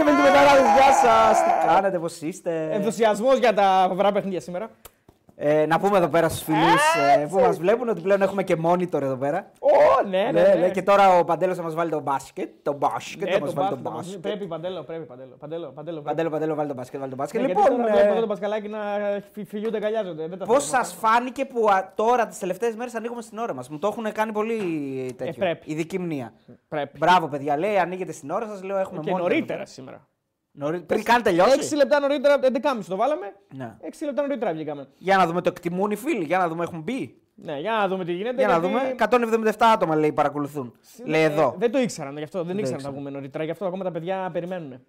και με την μεταράδε. Γεια σας. Τι κάνετε, πώς είστε; Ενθουσιασμός για τα φοβερά παιχνίδια σήμερα. Ε, να πούμε εδώ πέρα στους φίλους ε, που μας βλέπουν ότι πλέον έχουμε και monitor εδώ πέρα. Ω, ναι, ναι. Ναι, ναι. ναι, και τώρα ο Παντέλος θα μας βάλει το μπάσκετ. Το μπάσκετ Ναι, θα το μας βάλει το μπάσκετ, μπάσκετ. Πρέπει, παντέλο, πρέπει, παντέλο. Παντέλο, παντέλο. Παντέλο, Παντέλο, βάλει το μπάσκετ. Βάλει το μπάσκετ. Ναι, λοιπόν, γιατί τώρα ε, βλέπω το μπασκαλάκι να φυ- φιλιούνται, αγκαλιάζονται. Δεν τα Πώς θέλω. σας φάνηκε που α, τώρα τις τελευταίες μέρες ανοίγουμε στην ώρα μας; Μου το έχουν κάνει πολύ τέτοιο. πρέπει. Ειδική μνήμα. Πρέπει. Μπράβο, παιδιά. Λέει ανοίγετε στην ώρα σας. Λέω έχουμε Και μόνο. νωρίτερα σήμερα. Νωρί... Πριν καν τελειώσει. 6 λεπτά νωρίτερα, 11.30 το βάλαμε. Ναι. 6 λεπτά νωρίτερα βγήκαμε. Για να δούμε το εκτιμούν οι φίλοι. Για να δούμε έχουν μπει. Ναι, για να δούμε τι γίνεται. Για να γιατί- δούμε. 177 άτομα λέει παρακολουθούν. Λέει Ε, εδώ. Δεν το ήξεραν γι' αυτό. Δεν ήξεραν να ήξεραν. τα βγούμε νωρίτερα. Γι' αυτό ακόμα τα παιδιά περιμένουν.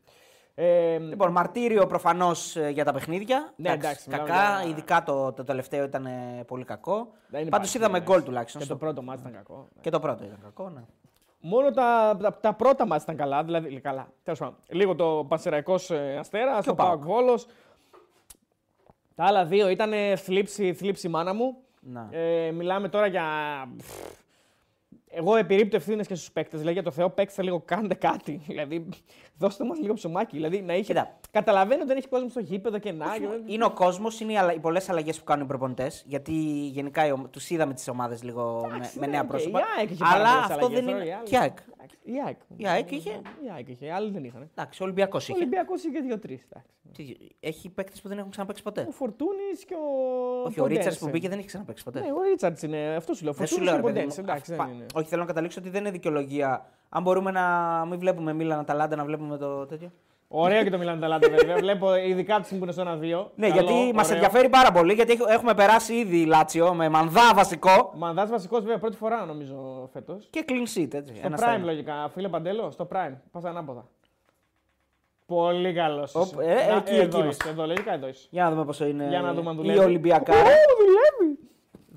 Ε, Λοιπόν, μαρτύριο προφανώς για τα παιχνίδια. Ναι, εντάξει, μιλάμε κακά, για- ειδικά το, το τελευταίο ήταν ε, πολύ κακό. δεν Πάντως υπάρχει, είδαμε ναι. γκολ τουλάχιστον. Και το στο- πρώτο μάτι ήταν κακό. και το πρώτο ήταν κακό, ναι. Μόνο τα, τα, τα πρώτα μάτια ήταν καλά. Δηλαδή, καλά. Τέλος πάντων. Λίγο το Πανσεραϊκός Αστέρα, το ο ΠΑΟΚ. Πάοκ Βόλος. Τα άλλα δύο ήταν θλίψη, θλίψη μάνα μου. Να. Ε, μιλάμε τώρα για. Εγώ επιρρύπτω ευθύνες και στους παίκτες. Δηλαδή για το Θεό, παίξτε λίγο, κάντε κάτι. Δηλαδή, δώστε μας λίγο ψωμάκι. Δηλαδή, να είχε... Κοίτα. Καταλαβαίνω ότι δεν έχει κόσμο στο γήπεδο και να. Είναι ο κόσμος, είναι οι, αλλα... οι πολλές αλλαγές που κάνουν οι προπονητές. Γιατί γενικά τους είδαμε τις ομάδες λίγο με, με νέα οκ, πρόσωπα. η ΑΕΚ είχε πάρα Αλλά πολλές αυτό αλλαγές, δεν τώρα, είναι. η άλλη- Και η ΑΕΚ. Η ΑΕΚ. Η ΑΕΚ είχε. Η ΑΕΚ είχε. Οι άλλοι δεν είχαν. Εντάξει, ο Ολυμπιακός Ο είχε. Ολυμπιακός είχε δύο-τρεις. Τι- Έχει παίκτες που δεν έχουν ξαναπέξει ποτέ; Ο Φορτούνης και ο. Όχι, ο Ρίτσαρτ Ποντένσε. που μπήκε δεν έχει ξαναπέξει ποτέ. Ναι, ο Ρίτσαρτ είναι. Αυτό σου λέω. Δεν σου Φορτούνης λέω, και ρε ο παιδί μου. Ποντένσε. Εντάξει, Πα- δεν είναι. Όχι, θέλω να καταλήξω ότι δεν είναι δικαιολογία. Αν μπορούμε να μην βλέπουμε Μίλαν Αταλάντα, να βλέπουμε το τέτοιο. Ωραίο και το Μιλάν Ταλάντα, βέβαια. Βλέπω ειδικά τους που είναι στο 1-2. Ναι, Καλό, γιατί μας ωραίο. ενδιαφέρει πάρα πολύ, γιατί έχ- έχουμε περάσει ήδη η Λάτσιο με μανδά βασικό Μανδάς βασικός, βέβαια, πρώτη φορά νομίζω φέτος. και clean sheet. Έτσι, Στο ένας Prime, στα ένας. λογικά. Φίλε Παντέλο, στο Prime. Πας ανάποδα. Πολύ καλός. Οπ, ε, ε, εκεί, εδώ εκεί είσαι, είμαστε. εδώ, λογικά εδώ είσαι. Για να δούμε πόσο είναι Για να δούμε αν η δουλεύει. Ολυμπιακά. Ω, δουλεύει.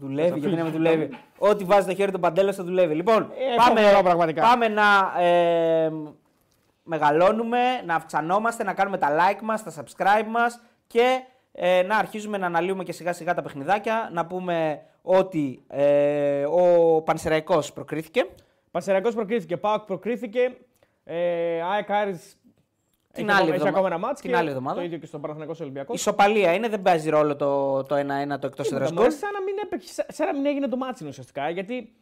Δουλεύει, γιατί να μην δουλεύει. Ό,τι βάζει το χέρι του παντέλο θα δουλεύει. Λοιπόν, Ε, πάμε, φοβερό πραγματικά. πάμε να ε, μεγαλώνουμε, να αυξανόμαστε, να κάνουμε τα like μας, τα subscribe μας και ε, να αρχίζουμε να αναλύουμε και σιγά σιγά τα παιχνιδάκια. Να πούμε ότι ε, ο Πανσερραϊκός προκρίθηκε. Πανσερραϊκός προκρίθηκε. ΠΑΟΚ προκρίθηκε. Ε, ΑΕΚ Άρης Την έχει άλλη ακόμα- έχει εβδομα- ακόμα ένα ματς την και άλλη εβδομάδα. Το ίδιο και στον Παναθηναϊκός Ολυμπιακός. Ισοπαλία είναι, δεν παίζει ρόλο το, το 1-1 το εκτός έδρας γκολ. Σαν να μην έπαιξε, σαν να μην έγινε το ματς είναι ουσιαστικά. Γιατί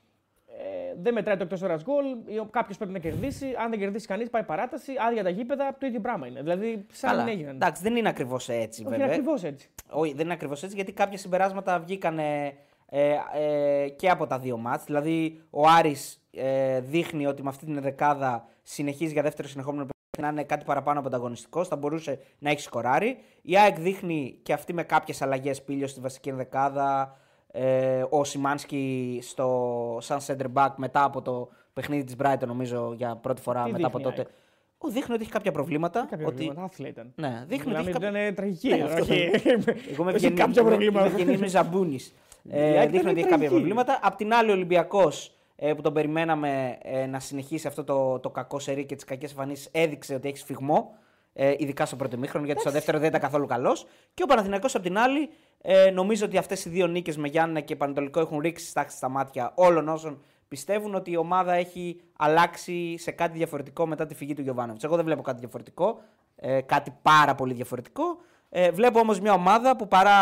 ε, δεν μετράει το εκτός ώρα γκολ. Κάποιος πρέπει να κερδίσει. Αν δεν κερδίσει κανείς, πάει παράταση. Άδεια τα γήπεδα, το ίδιο πράγμα είναι. Δηλαδή, σαν να Καλά. μην έγιναν. Εντάξει, δεν είναι ακριβώς έτσι Όχι, βέβαια. ακριβώς έτσι. Όχι, δεν είναι ακριβώς έτσι, γιατί κάποια συμπεράσματα βγήκαν ε, ε, και από τα δύο μάτς. Δηλαδή, ο Άρης ε, δείχνει ότι με αυτή την δεκάδα συνεχίζει για δεύτερο συνεχόμενο παιχνίδι να είναι κάτι παραπάνω από ανταγωνιστικός. Θα μπορούσε να έχει σκοράρει. Η ΑΕΚ δείχνει και αυτή με κάποιες αλλαγές πήλιο στη βασική δεκάδα. Ε, ο Σιμάνσκι στο σαν center back μετά από το παιχνίδι της Brighton, νομίζω για πρώτη φορά Τι μετά από δείχνει η τότε. Ο, δείχνει ότι έχει κάποια προβλήματα. Κάποια ότι... προβλήματα. Άθλια ήταν. Ναι, δείχνει ότι Μιλάμε έχει ότι κάποια... ήταν τραγική. Ναι, αυτό όχι- Εγώ είμαι έχει ευγενή- κάποια είμαι- προβλήματα. Είμαι ευγενής με ζαμπούνι. Η Ε, ΑΕΚ δείχνει ήταν ότι έχει κάποια τραγική. προβλήματα. Απ' την άλλη, ο Ολυμπιακός ε, που τον περιμέναμε ε, να συνεχίσει αυτό το, το κακό σερί και τις κακές εμφανίσεις έδειξε ότι έχει σφιγμό. Ε, ειδικά στο πρώτο μήχρονο, γιατί στο δεύτερο δεν ήταν καθόλου καλός. Και ο Παναθηναϊκός απ' την άλλη, ε, νομίζω ότι αυτές οι δύο νίκες με Γιάννα και Πανετολικό έχουν ρίξει στάξη στα μάτια όλων όσων πιστεύουν ότι η ομάδα έχει αλλάξει σε κάτι διαφορετικό μετά τη φυγή του Γιωβάνοβιτς. Εγώ δεν βλέπω κάτι διαφορετικό. Ε, κάτι πάρα πολύ διαφορετικό. Ε, βλέπω όμως μια ομάδα που παρά,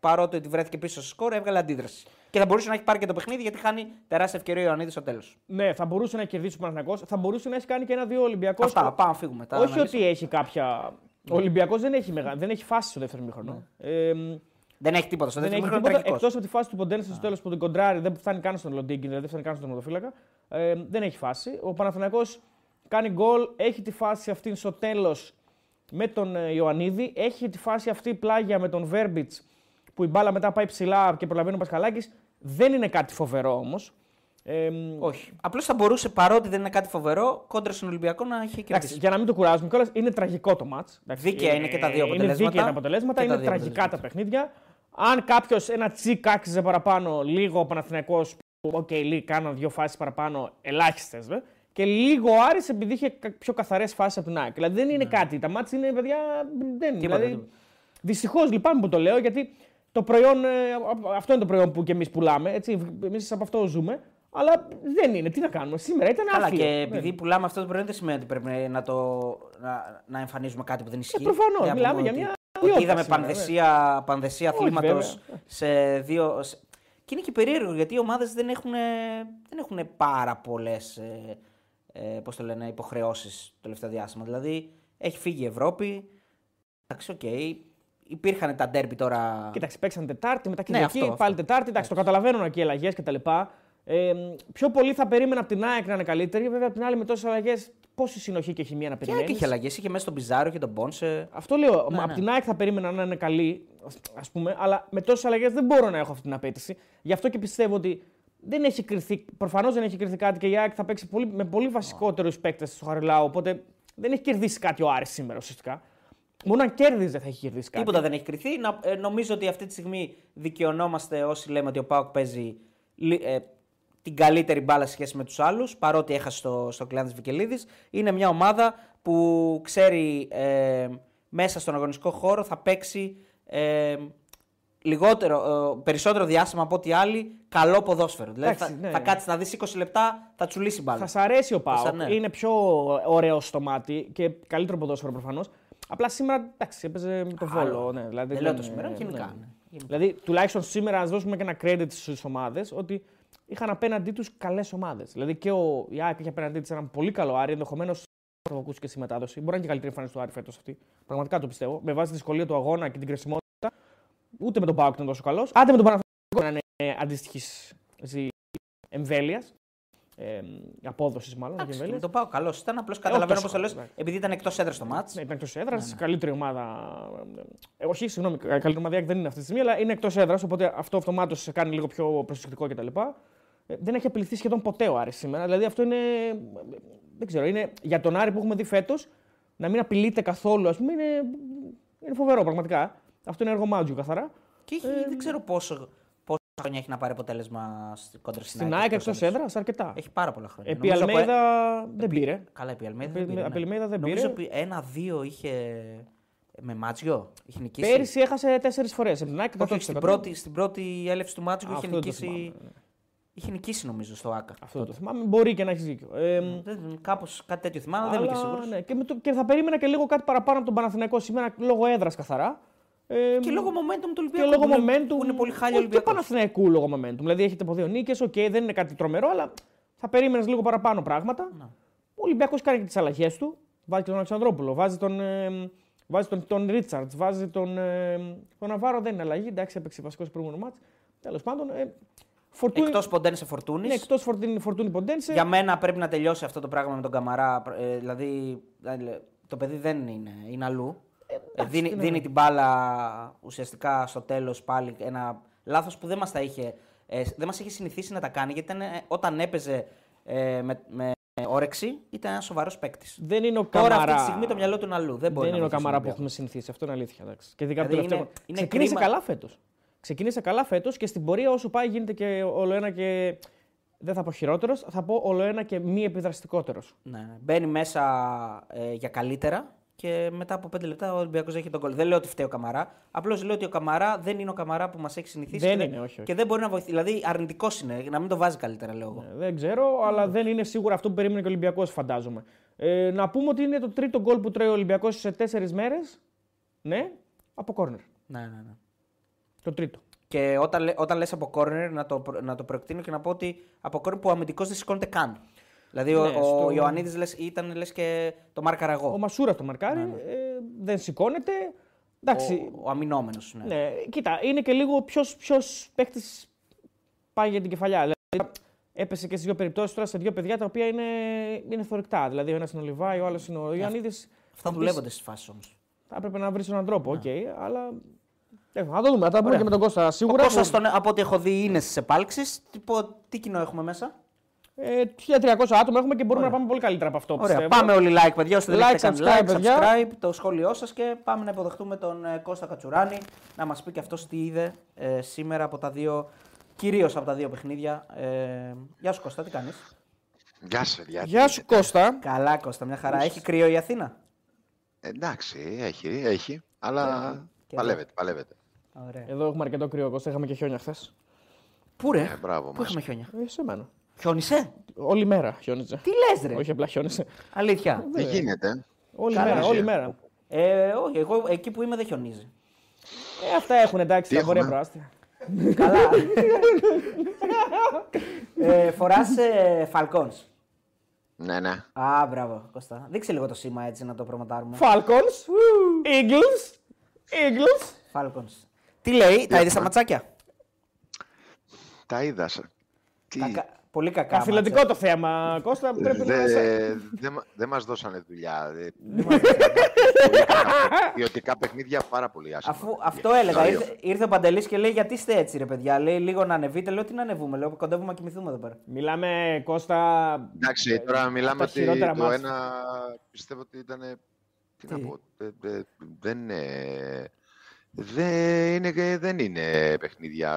παρότι ότι βρέθηκε πίσω στο σκορ, έβγαλε αντίδραση. Και θα μπορούσε να έχει πάρει και το παιχνίδι γιατί χάνει τεράστια ευκαιρία ο Ιωαννίδης στο τέλος. Ναι, θα μπορούσε να κερδίσει ο Παναθηναϊκός. Θα μπορούσε να έχει κάνει και ένα-δύο Ολυμπιακός. Αυτά, πάμε να φύγουμε. Τα Όχι αναλύσουμε. ότι έχει κάποια. Ο Ολυμπιακός δεν, έχει μεγα... δεν έχει φάση στο δεύτερο μήχρονο. Ε, Δεν έχει τίποτα. Στο δεν δεύτερο έχει μήχρονο τίποτα τραγικός. εκτός από τη φάση του Ποντένσε στο τέλος που τον κοντράρει, δεν φτάνει καν στον Λοντίνκι, δηλαδή δεν φτάνει καν στον τερματοφύλακα. Ε, δεν έχει φάση. Ο Παναθηναϊκός κάνει γκολ, έχει τη φάση αυτή στο τέλος με τον ε, Ιωαννίδη, έχει τη φάση αυτή πλάγια με τον Βέρμπιτς που η μπάλα μετά πάει ψηλά και προλαβαίνει ο Πασχαλάκης. Δεν είναι κάτι φοβερό όμως. Ε, Όχι. Απλώς θα μπορούσε παρότι δεν είναι κάτι φοβερό κόντρα στον Ολυμπιακό να έχει Εντάξει, κερδίσει. για να μην το κουράζουμε κιόλας, είναι τραγικό το μάτ. Δίκαια είναι και τα δύο Είναι αποτελέσματα. δίκαια τα αποτελέσματα, Και τα είναι δύο τραγικά τα αποτελέσματα. παιχνίδια. Αν κάποιος ένα τσικ άξιζε παραπάνω, λίγο ο Παναθηναϊκός που, OK, okay, κάναν δύο φάσεις παραπάνω, ελάχιστες βέβαια. Και λίγο ο Άρης επειδή είχε κα- πιο καθαρές φάσεις από την ΑΕΚ. Δηλαδή δεν είναι κάτι. Τα μάτια είναι παιδιά. Δεν, Ναι. Τίποτα, δηλαδή, τίποτα. Δυστυχώς λυπάμαι που το λέω γιατί το προϊόν, ε, αυτό είναι το προϊόν που και εμείς πουλάμε. Έτσι, εμείς από αυτό ζούμε. Αλλά δεν είναι. Τι να κάνουμε. Σήμερα ήταν Καλά, άθλιο. και Ναι. επειδή πουλάμε αυτό το προϊόν, δεν σημαίνει ότι πρέπει να, το, να, να εμφανίζουμε κάτι που δεν ισχύει. Ε, προφανώς. Δεν θα Μιλάμε πούμε για ότι- μια Ότι ποιότητα είδαμε σήμερα, πανδαισία, πανδαισία Όχι, θεάματος βέβαια. σε δύο. σε- Και είναι και περίεργο γιατί οι ομάδες δεν έχουν, δεν έχουν πάρα πολλές ε, πώς το λένε, υποχρεώσεις το τελευταίο διάστημα. Δηλαδή έχει φύγει η Ευρώπη. Εντάξει, οκ. Υπήρχαν τα ντέρμπι τώρα. Κοίταξε, παίξαν Τετάρτη, μετά Ναι, Κυριακή, αυτό, πάλι αυτό. Τετάρτη. Εντάξει, το καταλαβαίνω εκεί αλλαγές κτλ. Ε, πιο πολύ θα περίμενα από την ΑΕΚ να είναι καλύτερη. Βέβαια, απ' την άλλη με τόσες αλλαγές, πόση συνοχή και χημεία να Και περιμένεις. είχε αλλαγές. Είχε μέσα τον Πιζάρο και τον Πόνσε. Αυτό λέω. Ναι, από ναι. την ΑΕΚ θα περίμενα να είναι καλή, ας πούμε, αλλά με τόσες αλλαγές δεν μπορώ να έχω αυτή την απέτηση. Γι' αυτό και πιστεύω ότι δεν έχει κρυθεί, προφανώς δεν έχει κρυθεί κάτι και η ΑΕΚ θα παίξει πολύ, με πολύ βασικότερους παίκτες στο Χαριλάου. Οπότε δεν έχει κερδίσει κάτι ο Άρης σήμερα ουσιαστικά. Μόνο αν κέρδιζε θα έχει κερδίσει κάτι. Τίποτα δεν έχει κρυθεί. Να, ε, νομίζω ότι αυτή τη στιγμή δικαιωνόμαστε όσοι λέμε ότι ο Πάοκ παίζει λι- ε, την καλύτερη μπάλα σε σχέση με τους άλλους, παρότι έχασε στο, στο Κλειάνδη Βικελίδης. Είναι μια ομάδα που ξέρει ε, μέσα στον αγωνιστικό χώρο θα παίξει ε, λιγότερο, ε, περισσότερο διάστημα από ό,τι άλλοι καλό ποδόσφαιρο. Δηλαδή Εντάξει, θα, ναι. θα κάτσει να δεις 20 λεπτά, θα τσουλήσει μπάλα. Θα σ' αρέσει ο Πάοκ. σα- ναι. Είναι πιο ωραίο στο μάτι και καλύτερο ποδόσφαιρο προφανώς. Απλά σήμερα εντάξει, έπαιζε με το Άλλο. βόλο. Ναι, δηλαδή Δεν λέω δεν- το σήμερα, ναι, γενικά. ναι. ναι. Δηλαδή, τουλάχιστον σήμερα, να δώσουμε και ένα credit στις ομάδες ότι είχαν απέναντί τους καλές ομάδες. Δηλαδή και ο Ιάκ είχε απέναντί της έναν πολύ καλό Άρη, ενδεχομένως το έχω ακούσει και στη μετάδοση. Μπορεί να είναι και καλύτερη εμφάνιση του Άρη φέτος αυτή. Πραγματικά το πιστεύω. Με βάση τη δυσκολία του αγώνα και την κρεσιμότητα, ούτε με τον Πάοκ ήταν τόσο καλός. Άντε με τον Παναθηναϊκό να είναι αντίστοιχης εμβέλειας. Ε, απόδοσης μάλλον. όχι Εντάξει, εμβέλειας. με τον Πάοκ καλό ήταν. Απλώς καταλαβαίνω τόσο πώς το λες, καλό, ναι. επειδή ήταν εκτός έδρας το μάτς. Ναι, ήταν εκτός έδρας. Καλύτερη ομάδα. Ε, όχι, συγγνώμη, καλύτερη ομάδα δεν είναι αυτή τη στιγμή, αλλά είναι εκτός έδρας. Οπότε αυτό αυτομάτως σε κάνει λίγο πιο προσεκτικό κτλ. Ε, δεν έχει απειληθεί σχεδόν ποτέ ο Άρης σήμερα. Δηλαδή αυτό είναι. Δεν ξέρω, είναι για τον Άρη που έχουμε δει φέτος να μην απειλείται καθόλου, ας πούμε, είναι, είναι φοβερό πραγματικά. Αυτό είναι έργο Μάτζιου καθαρά. Και έχει, δεν ξέρω πόσο, πόσα χρόνια έχει να πάρει αποτέλεσμα στη κόντρα στην Στην ΑΕΚ εκτός έδρας, αρκετά. Έχει πάρα πολλά χρόνια. Επί Νομίζω από- Αλμέιδα δεν πήρε. Καλά, επί Αλμέιδα. Επί- δεν πήρε, επί ναι. Αλμέιδα δεν Νομίζω πήρε. ότι ένα-δύο είχε με Μάτζιο. Είχε νικήσει. Πέρυσι έχασε τέσσερις φορές. Από την ΑΕΚ Όχι, 100%. στην πρώτη, στην πρώτη έλευση του Μάτζιο είχε Αυτό δεν το θυμάμαι, νικήσει, ναι. είχε νικήσει νομίζω στο ΑΚΑ. Αυτό το θυμάμαι. Μπορεί και να έχεις δίκιο. Ε, Κάπως κάτι τέτοιο θυμάμαι, δεν είμαι και σίγουρος. ναι, και, με το, και θα περίμενα και λίγο κάτι παραπάνω από τον Παναθηναϊκό σήμερα λόγω έδρας καθαρά. Ε, Και λόγω momentum του και Ολυμπιακού. λόγω που είναι- momentum. Που είναι πολύ χάλια όχι, Και Ολυμπιακός. Παναθηναϊκού λόγω momentum. Δηλαδή έχετε από δύο νίκες, οκ, δεν είναι κάτι τρομερό, αλλά θα περίμενες λίγο παραπάνω πράγματα. Να. Ο Ολυμπιακός κάνει και τις αλλαγές του. Βάζει και τον Αλεξανδρόπουλο, βάζει τον, ε, βάζει τον, τον Ρίτσαρτς, βάζει τον. Ε, τον Ναβάρο δεν είναι αλλαγή, εντάξει, έπαιξε βασικό στο προηγούμενο μάτς. Τέλος πάντων. Ε, φορτούνι, Εκτός Ποντένσε Φορτούνης. ναι, εκτός φορτούνι, φορτούνι Ποντένσε. Για μένα πρέπει να τελειώσει αυτό το πράγμα με τον Καμαρά. Ε, δηλαδή, δηλαδή, το παιδί δεν είναι, είναι αλλού. Ε, δίνει, τι να δίνει την μπάλα ουσιαστικά στο τέλος πάλι ένα λάθος που δεν μας τα είχε, ε, δεν μας είχε συνηθίσει να τα κάνει γιατί ήταν, ε, όταν έπαιζε ε, με, με όρεξη ήταν ένας σοβαρός παίκτης. Δεν είναι ο Τώρα Καμαρά. αυτή τη στιγμή το μυαλό του είναι αλλού. Δεν, μπορεί δεν να είναι ο βοηθήσει Καμαρά τον που έχουμε Ολυμπιακό. συνηθίσει. Αυτό είναι αλήθεια. Εντάξει. Και ειδικά από Δηλαδή το είναι- τελευταίο. είναι Ξεκίνησε κρίμα- καλά φέτος. Ξεκίνησε καλά φέτος και στην πορεία όσο πάει γίνεται και όλο ένα και. Δεν θα πω χειρότερος, θα πω όλο ένα και μη επιδραστικότερος. Ναι, ναι. Μπαίνει μέσα ε, για καλύτερα και μετά από 5 λεπτά ο Ολυμπιακός έχει τον κόλ. Δεν λέω ότι φταίει ο Καμαρά. Απλώς λέω ότι ο Καμαρά δεν είναι ο Καμαρά που μας έχει συνηθίσει. Δεν και είναι, όχι, όχι. Και δεν μπορεί να βοηθήσει. Δηλαδή αρνητικός είναι, να μην το βάζει καλύτερα, λέω εγώ. Δεν ξέρω, αλλά δεν είναι σίγουρα αυτό που περίμενε και ο Ολυμπιακός, φαντάζομαι. Ε, να πούμε ότι είναι το τρίτο γκολ που τρώει ο Ολυμπιακός σε τέσσερις μέρες. Ναι, από κόρνερ. Ναι, ναι, ναι. Το τρίτο. Και όταν, λέ- όταν λες από corner, να το, προ- να το προεκτείνω και να πω ότι από corner που ο αμυντικός δεν σηκώνεται καν. Δηλαδή ο, Ναι, ο στο- Ιωαννίδης λες, ήταν λες και το μάρκαρα εγώ. Ο Μασούρα το μαρκάρει, Ναι, ε, δεν σηκώνεται. Εντάξει, ο, ο αμυνόμενος. Ναι. Ναι, κοίτα, είναι και λίγο ποιος ποιος παίχτης πάει για την κεφαλιά. Δηλαδή, έπεσε και στις δύο περιπτώσεις τώρα σε δύο παιδιά τα οποία είναι, είναι θωρηκτά. Δηλαδή, ο ένας είναι ο Λιβάι, ο άλλος είναι ο Ιωαννίδης. Αυτά δουλεύονται στις φάσεις όμως. Θα έπρεπε να βρεις έναν τρόπο, οκ, αλλά. Ε, θα το δούμε, θα τα πούμε Ωραία. και με τον Κώστα Ο σίγουρα. Κώστας, τον, από ό,τι έχω δει, είναι στις επάλξεις. Τι, πω- τι κοινό έχουμε μέσα; Ε, 1300 άτομα έχουμε και μπορούμε Ωραία. να πάμε πολύ καλύτερα από αυτό. Ωραία, πιστεύω. πάμε όλοι like, παιδιά. Όσοι δεν Like, έχετε κάνει subscribe, like, παιδιά. subscribe, το σχόλιο σας και πάμε να υποδεχτούμε τον ε, Κώστα Κατσουράνη να μας πει και αυτός τι είδε ε, σήμερα από τα δύο, κυρίως από τα δύο παιχνίδια. Ε, γεια σου Κώστα, τι κάνεις; Γεια σα, παιδιά. Γεια σου Κώστα. Καλά, Κώστα, μια χαρά. Έχει κρύο η Αθήνα; Εντάξει, έχει, έχει, αλλά και παλεύεται, παλεύεται. Ωραία. Εδώ έχουμε αρκετό κρύο, Κώστα. Είχαμε και χιόνια χθες. Πού ρε, Ε, μπράβο πού μας. έχουμε χιόνια; Ε, σε μένα. Χιόνισε; Όλη μέρα χιόνιζε. Τι λες, ρε; Όχι απλά χιόνισε. Αλήθεια. Δεν γίνεται. Όλη Καλά, μέρα, εσύ. όλη μέρα. Ε, όχι, εγώ εκεί που είμαι δεν χιονίζει. Ε, αυτά έχουν εντάξει Τι τα βόρεια έχουμε; προάστια. Καλά. ε, Φοράς ε, Falcons. Ναι, ναι. Α, μπράβο, Κώστα. Δείξε λίγο το σήμα έτσι να το προμοτάρουμε. Falcons, Eagles, Eagles. Falcons. Τι λέει, τα είδες στα ματσάκια; Τα είδα. σα- Τι... Κακά- Πολύ κακά. Καθηλωτικό μάτσα. το θέμα, Κώστα. Πρέπει να Δεν είσαι. δε, μα- δεν μας δώσανε δουλειά. Δε- Πολύ κακά. Ποιοτικά παιχνίδια πάρα πολύ άσχημα. Αφού αυτό έλεγα, Τα δύο. ήρθε, ήρθε ο Παντελής και λέει: Γιατί είστε έτσι, ρε παιδιά; Λέει λίγο να ανεβείτε. Λέω: Τι να ανεβούμε; Λέω: Κοντεύουμε να κοιμηθούμε εδώ πέρα. Μιλάμε, Κώστα. Εντάξει, τώρα μιλάμε τα ότι χειρότερα το μάτς. ένα πιστεύω ότι ήταν. Τι, να Τι; πω. δε- δε- δεν είναι. Δεν είναι, δεν είναι παιχνίδια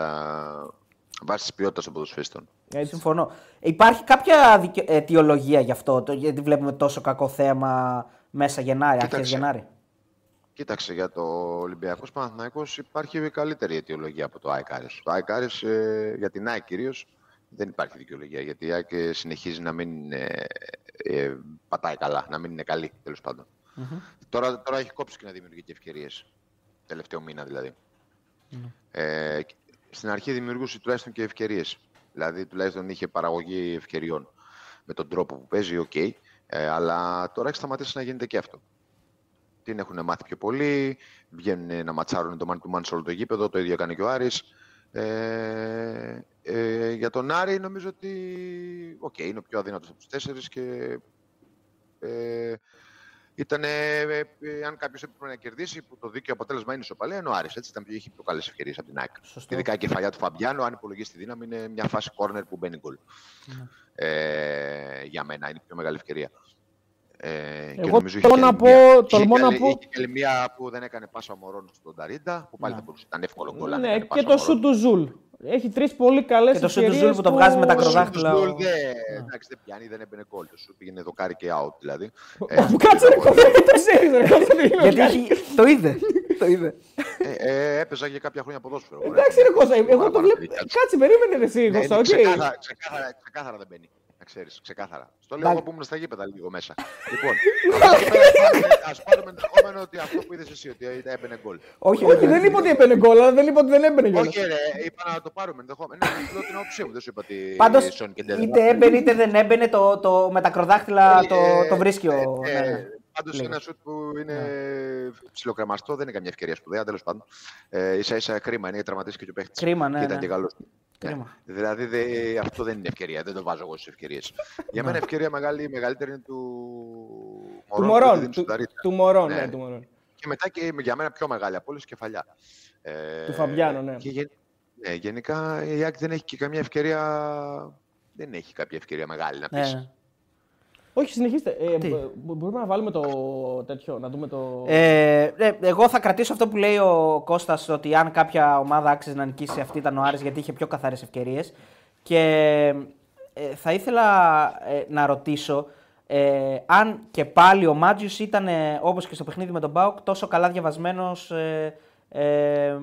βάσει τη ποιότητα των ποδοσφαιριστών. Έτσι. Συμφωνώ. Υπάρχει κάποια δικαι... αιτιολογία γι' αυτό, το, γιατί βλέπουμε τόσο κακό θέμα μέσα Γενάρη, αρχές Κοίταξε. Γενάρη; Κοίταξε για το Ολυμπιακός Παναθηναϊκός υπάρχει καλύτερη αιτιολογία από το ΑΕΚ Άρης. Το ΑΕΚ Άρης, ε, για την ΑΕΚ κυρίως δεν υπάρχει δικαιολογία γιατί η ΑΕΚ ε, συνεχίζει να μην ε, ε, πατάει καλά, να μην είναι καλή τέλος πάντων. Τώρα, τώρα έχει κόψει και να δημιουργεί και ευκαιρίες. Τελευταίο μήνα δηλαδή. Ε, και- στην αρχή δημιουργούσε τουλάχιστον και ευκαιρίες. Δηλαδή τουλάχιστον είχε παραγωγή ευκαιριών με τον τρόπο που παίζει, οκ. Ε, αλλά τώρα έχει σταματήσει να γίνεται και αυτό. Την έχουν μάθει πιο πολύ, βγαίνουν να ματσάρουν το man to man σε όλο το γήπεδο, το ίδιο έκανε και ο Άρης. Ε, ε, για τον Άρη νομίζω ότι οκ, είναι ο πιο αδύνατος από τους τέσσερις και ε, ήταν, ε, ε, αν κάποιος έπρεπε να κερδίσει, που το δίκαιο αποτέλεσμα είναι ισοπαλία, είναι ο Άρης. Έτσι, ήταν, πιο- είχε πιο καλές ευκαιρίες από την ΑΕΚ. Σωστό. Ειδικά η κεφαλιά του Φαμπιάνο, αν υπολογίσει τη δύναμη, είναι μια φάση corner που μπαίνει γκολ. Ε, για μένα είναι η πιο μεγάλη ευκαιρία. Ε, και Εγώ νομίζω είχε τολμώ και να άλλη μία- πω- είχε τολμώ και να άλλη- πω- είχε και άλλη μία που δεν έκανε πάσα ο Μωρόν στον Ταρίντα, που πάλι Ναι. θα μπορούσε. Ήταν εύκολο γκολ. αν Ναι, έκανε και πάσα το ο σου Μωρόν. του Ζουλ. Έχει τρεις πολύ καλές Και το σου του Ζουλ που το βγάζει με τα κροδάχτυλα. Το ο- Σουλ δεν- εντάξει, δεν πιάνει, δεν έμπαινε γκολ. Το σου πήγαινε δοκάρι και out δηλαδή. Ε, Αφού κάτσε ρε Κώστα, δεν το ξέρει, ρε Κώστα. τι είναι, Γιατί κάτι. έχει... το είδε. το είδε. ε, ε, έπαιζα για κάποια χρόνια ποδόσφαιρο. ωραία. Εντάξει, ρε Κώστα, εγώ το Πάρα βλέπω. πολύ δικιά του. Κάτσε, περίμενε ρε εσύ, Ναι, Κώστα, είναι οκ. ξεκάθαρα, ξεκάθαρα, ξεκάθαρα δεν μπαίνει. Να ξέρεις, ξεκάθαρα. Στο λέω Εντάξει. εγώ που ήμουν στα γήπεδα λίγο μέσα. λοιπόν, από εκεί πέρα πάρουμε- ας πάρουμε ενδεχόμενο ότι αυτό που είδες εσύ, ότι έμπαινε γκολ. Όχι, Όχι, δεν είπα ότι έμπαινε γκολ, αλλά δεν είπα ότι δεν έμπαινε κιόλας. Όχι ρε, είπα να το πάρουμε ενδεχόμενο. Ναι, λέω την άποψή μου, δεν σου είπα ότι Πάντως, Σον και Ντέλα. είτε έμπαινε είτε δεν έμπαινε, το, το, με τα κροδάχτυλα το, Ε, το βρίσκει ο. ε, ναι, ε, ναι. Πάντως Λίγο. ένα σουτ που είναι ψιλοκρεμαστό δεν είναι καμιά ευκαιρία σπουδαία, τέλος πάντων. Ε, ίσα ίσα κρίμα είναι, τραυματίστηκε και ο παίχτης. Κρίμα, ναι, Και ήταν ναι. και καλός. Κρίμα. Δηλαδή δε- αυτό δεν είναι ευκαιρία, δεν το βάζω εγώ στις ευκαιρίες. Για μένα ευκαιρία μεγάλη, η μεγαλύτερη είναι του Του Μωρόν. που τη Μωρόν, δίνει του- στον Ταρίτα. του Μωρόν, Ναι. ναι, του Μωρόν. Και μετά και για μένα πιο μεγάλη από όλες κεφαλιά. Ε, Του Φαμπιάνο, ναι. Και γεν- ναι, γενικά η Άκη δεν έχει και καμία ευκαιρία. Δεν έχει κάποια ευκαιρία μεγάλη να Ναι, πεις. ναι. Όχι, συνεχίστε. Ε, Τι; μπο- μπορούμε να βάλουμε το τέτοιο, να δούμε το... Ε, ε, εγώ θα κρατήσω αυτό που λέει ο Κώστας ότι αν κάποια ομάδα άξιζε να νικήσει αυτή ήταν ο Άρης γιατί είχε πιο καθαρές ευκαιρίες και ε, θα ήθελα ε, να ρωτήσω ε, αν και πάλι ο Μάτζιους ήταν ε, όπως και στο παιχνίδι με τον Μπάουκ τόσο καλά διαβασμένος ε, ε,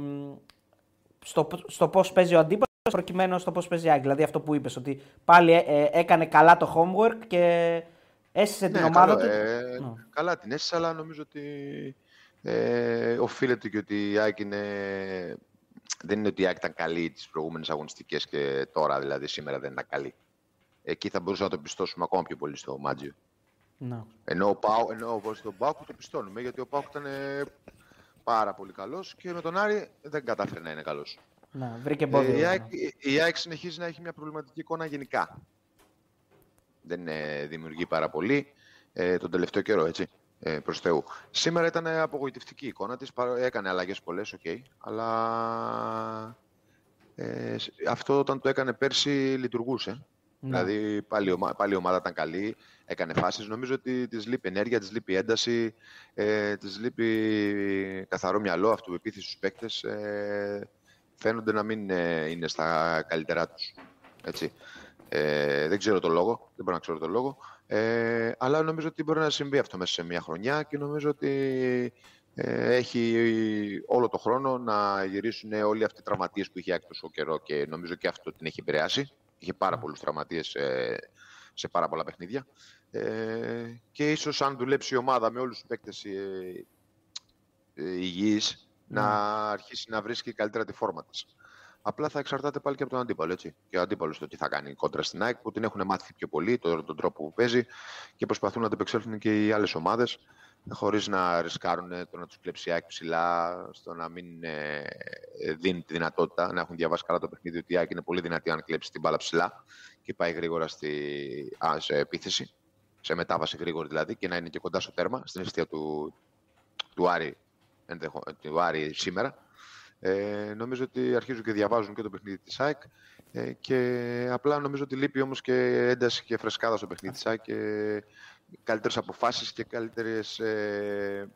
στο, στο πώς παίζει ο αντίπαλος προκειμένου στο πώς παίζει η Άκη. Δηλαδή αυτό που είπες ότι πάλι ε, ε, έκανε καλά το homework και έσυσε την Ναι, ομάδα καλό, του. ε, Ναι. Καλά την έστεισα, αλλά νομίζω ότι ε, οφείλεται και ότι η ΑΕΚ είναι... Δεν είναι ότι η ΑΕΚ ήταν καλή τις προηγούμενες αγωνιστικές και τώρα δηλαδή σήμερα δεν ήταν καλή. Εκεί θα μπορούσαμε να το πιστώσουμε ακόμα πιο πολύ στο Μάτζιο. Ναι. Ενώ, ο Πάου, ενώ όπως στον Πάουκ το πιστώνουμε, γιατί ο Πάουκ ήταν ε, πάρα πολύ καλός και με τον Άρη δεν κατάφερε να είναι καλός. Ναι, βρήκε εμπόδιο. Ε, η, ναι. ΑΕΚ, η ΑΕΚ συνεχίζει να έχει μια προβληματική εικόνα γενικά. Δεν ε, δημιουργεί πάρα πολύ ε, τον τελευταίο καιρό, έτσι, ε, προς Θεού. Σήμερα ήταν ε, απογοητευτική η εικόνα της, παρό- έκανε αλλαγές πολλές, οκ, αλλά ε, σ- αυτό όταν το έκανε πέρσι λειτουργούσε. Ναι. Δηλαδή πάλι, η ομα- πάλι η ομάδα ήταν καλή, έκανε φάσεις. Νομίζω ότι της λείπει ενέργεια, της λείπει ένταση, ε, της λείπει καθαρό μυαλό, αυτοπεποίθηση στους παίκτες. Ε, φαίνονται να μην ε, είναι στα καλύτερά τους. Έτσι. Ε, δεν ξέρω το λόγο, δεν μπορώ να ξέρω το λόγο. Ε, αλλά νομίζω ότι μπορεί να συμβεί αυτό μέσα σε μια χρονιά και νομίζω ότι ε, έχει όλο το χρόνο να γυρίσουν όλοι αυτοί οι τραυματίες που είχε άκρη τόσο καιρό και νομίζω και αυτό την έχει επηρεάσει Είχε πάρα πολλούς τραυματίες σε, σε πάρα πολλά παιχνίδια. Ε, και ίσως αν δουλέψει η ομάδα με όλους τους παίκτες ε, ε, υγιείς, να αρχίσει να βρίσκει καλύτερα τη φόρμα της. Απλά θα εξαρτάται πάλι και από τον αντίπαλο. Έτσι. Και ο αντίπαλος το τι θα κάνει κόντρα στην ΑΕΚ, που την έχουν μάθει πιο πολύ, τον, τον τρόπο που παίζει και προσπαθούν να αντεπεξέλθουν και οι άλλες ομάδες, χωρίς να ρισκάρουν το να τους κλέψει η ΑΕΚ ψηλά, στο να μην ε, δίνει τη δυνατότητα να έχουν διαβάσει καλά το παιχνίδι ότι η ΑΕΚ είναι πολύ δυνατή αν κλέψει την μπάλα ψηλά και πάει γρήγορα στη, α, σε επίθεση, σε μετάβαση γρήγορη δηλαδή, και να είναι και κοντά στο τέρμα, στην αιστεία του, του Άρη, του Άρη σήμερα. Ε, νομίζω ότι αρχίζουν και διαβάζουν και το παιχνίδι της ΑΕΚ ε, και απλά νομίζω ότι λείπει όμως και ένταση και φρεσκάδα στο παιχνίδι της ΑΕΚ και καλύτερες αποφάσεις και καλύτερες, ε,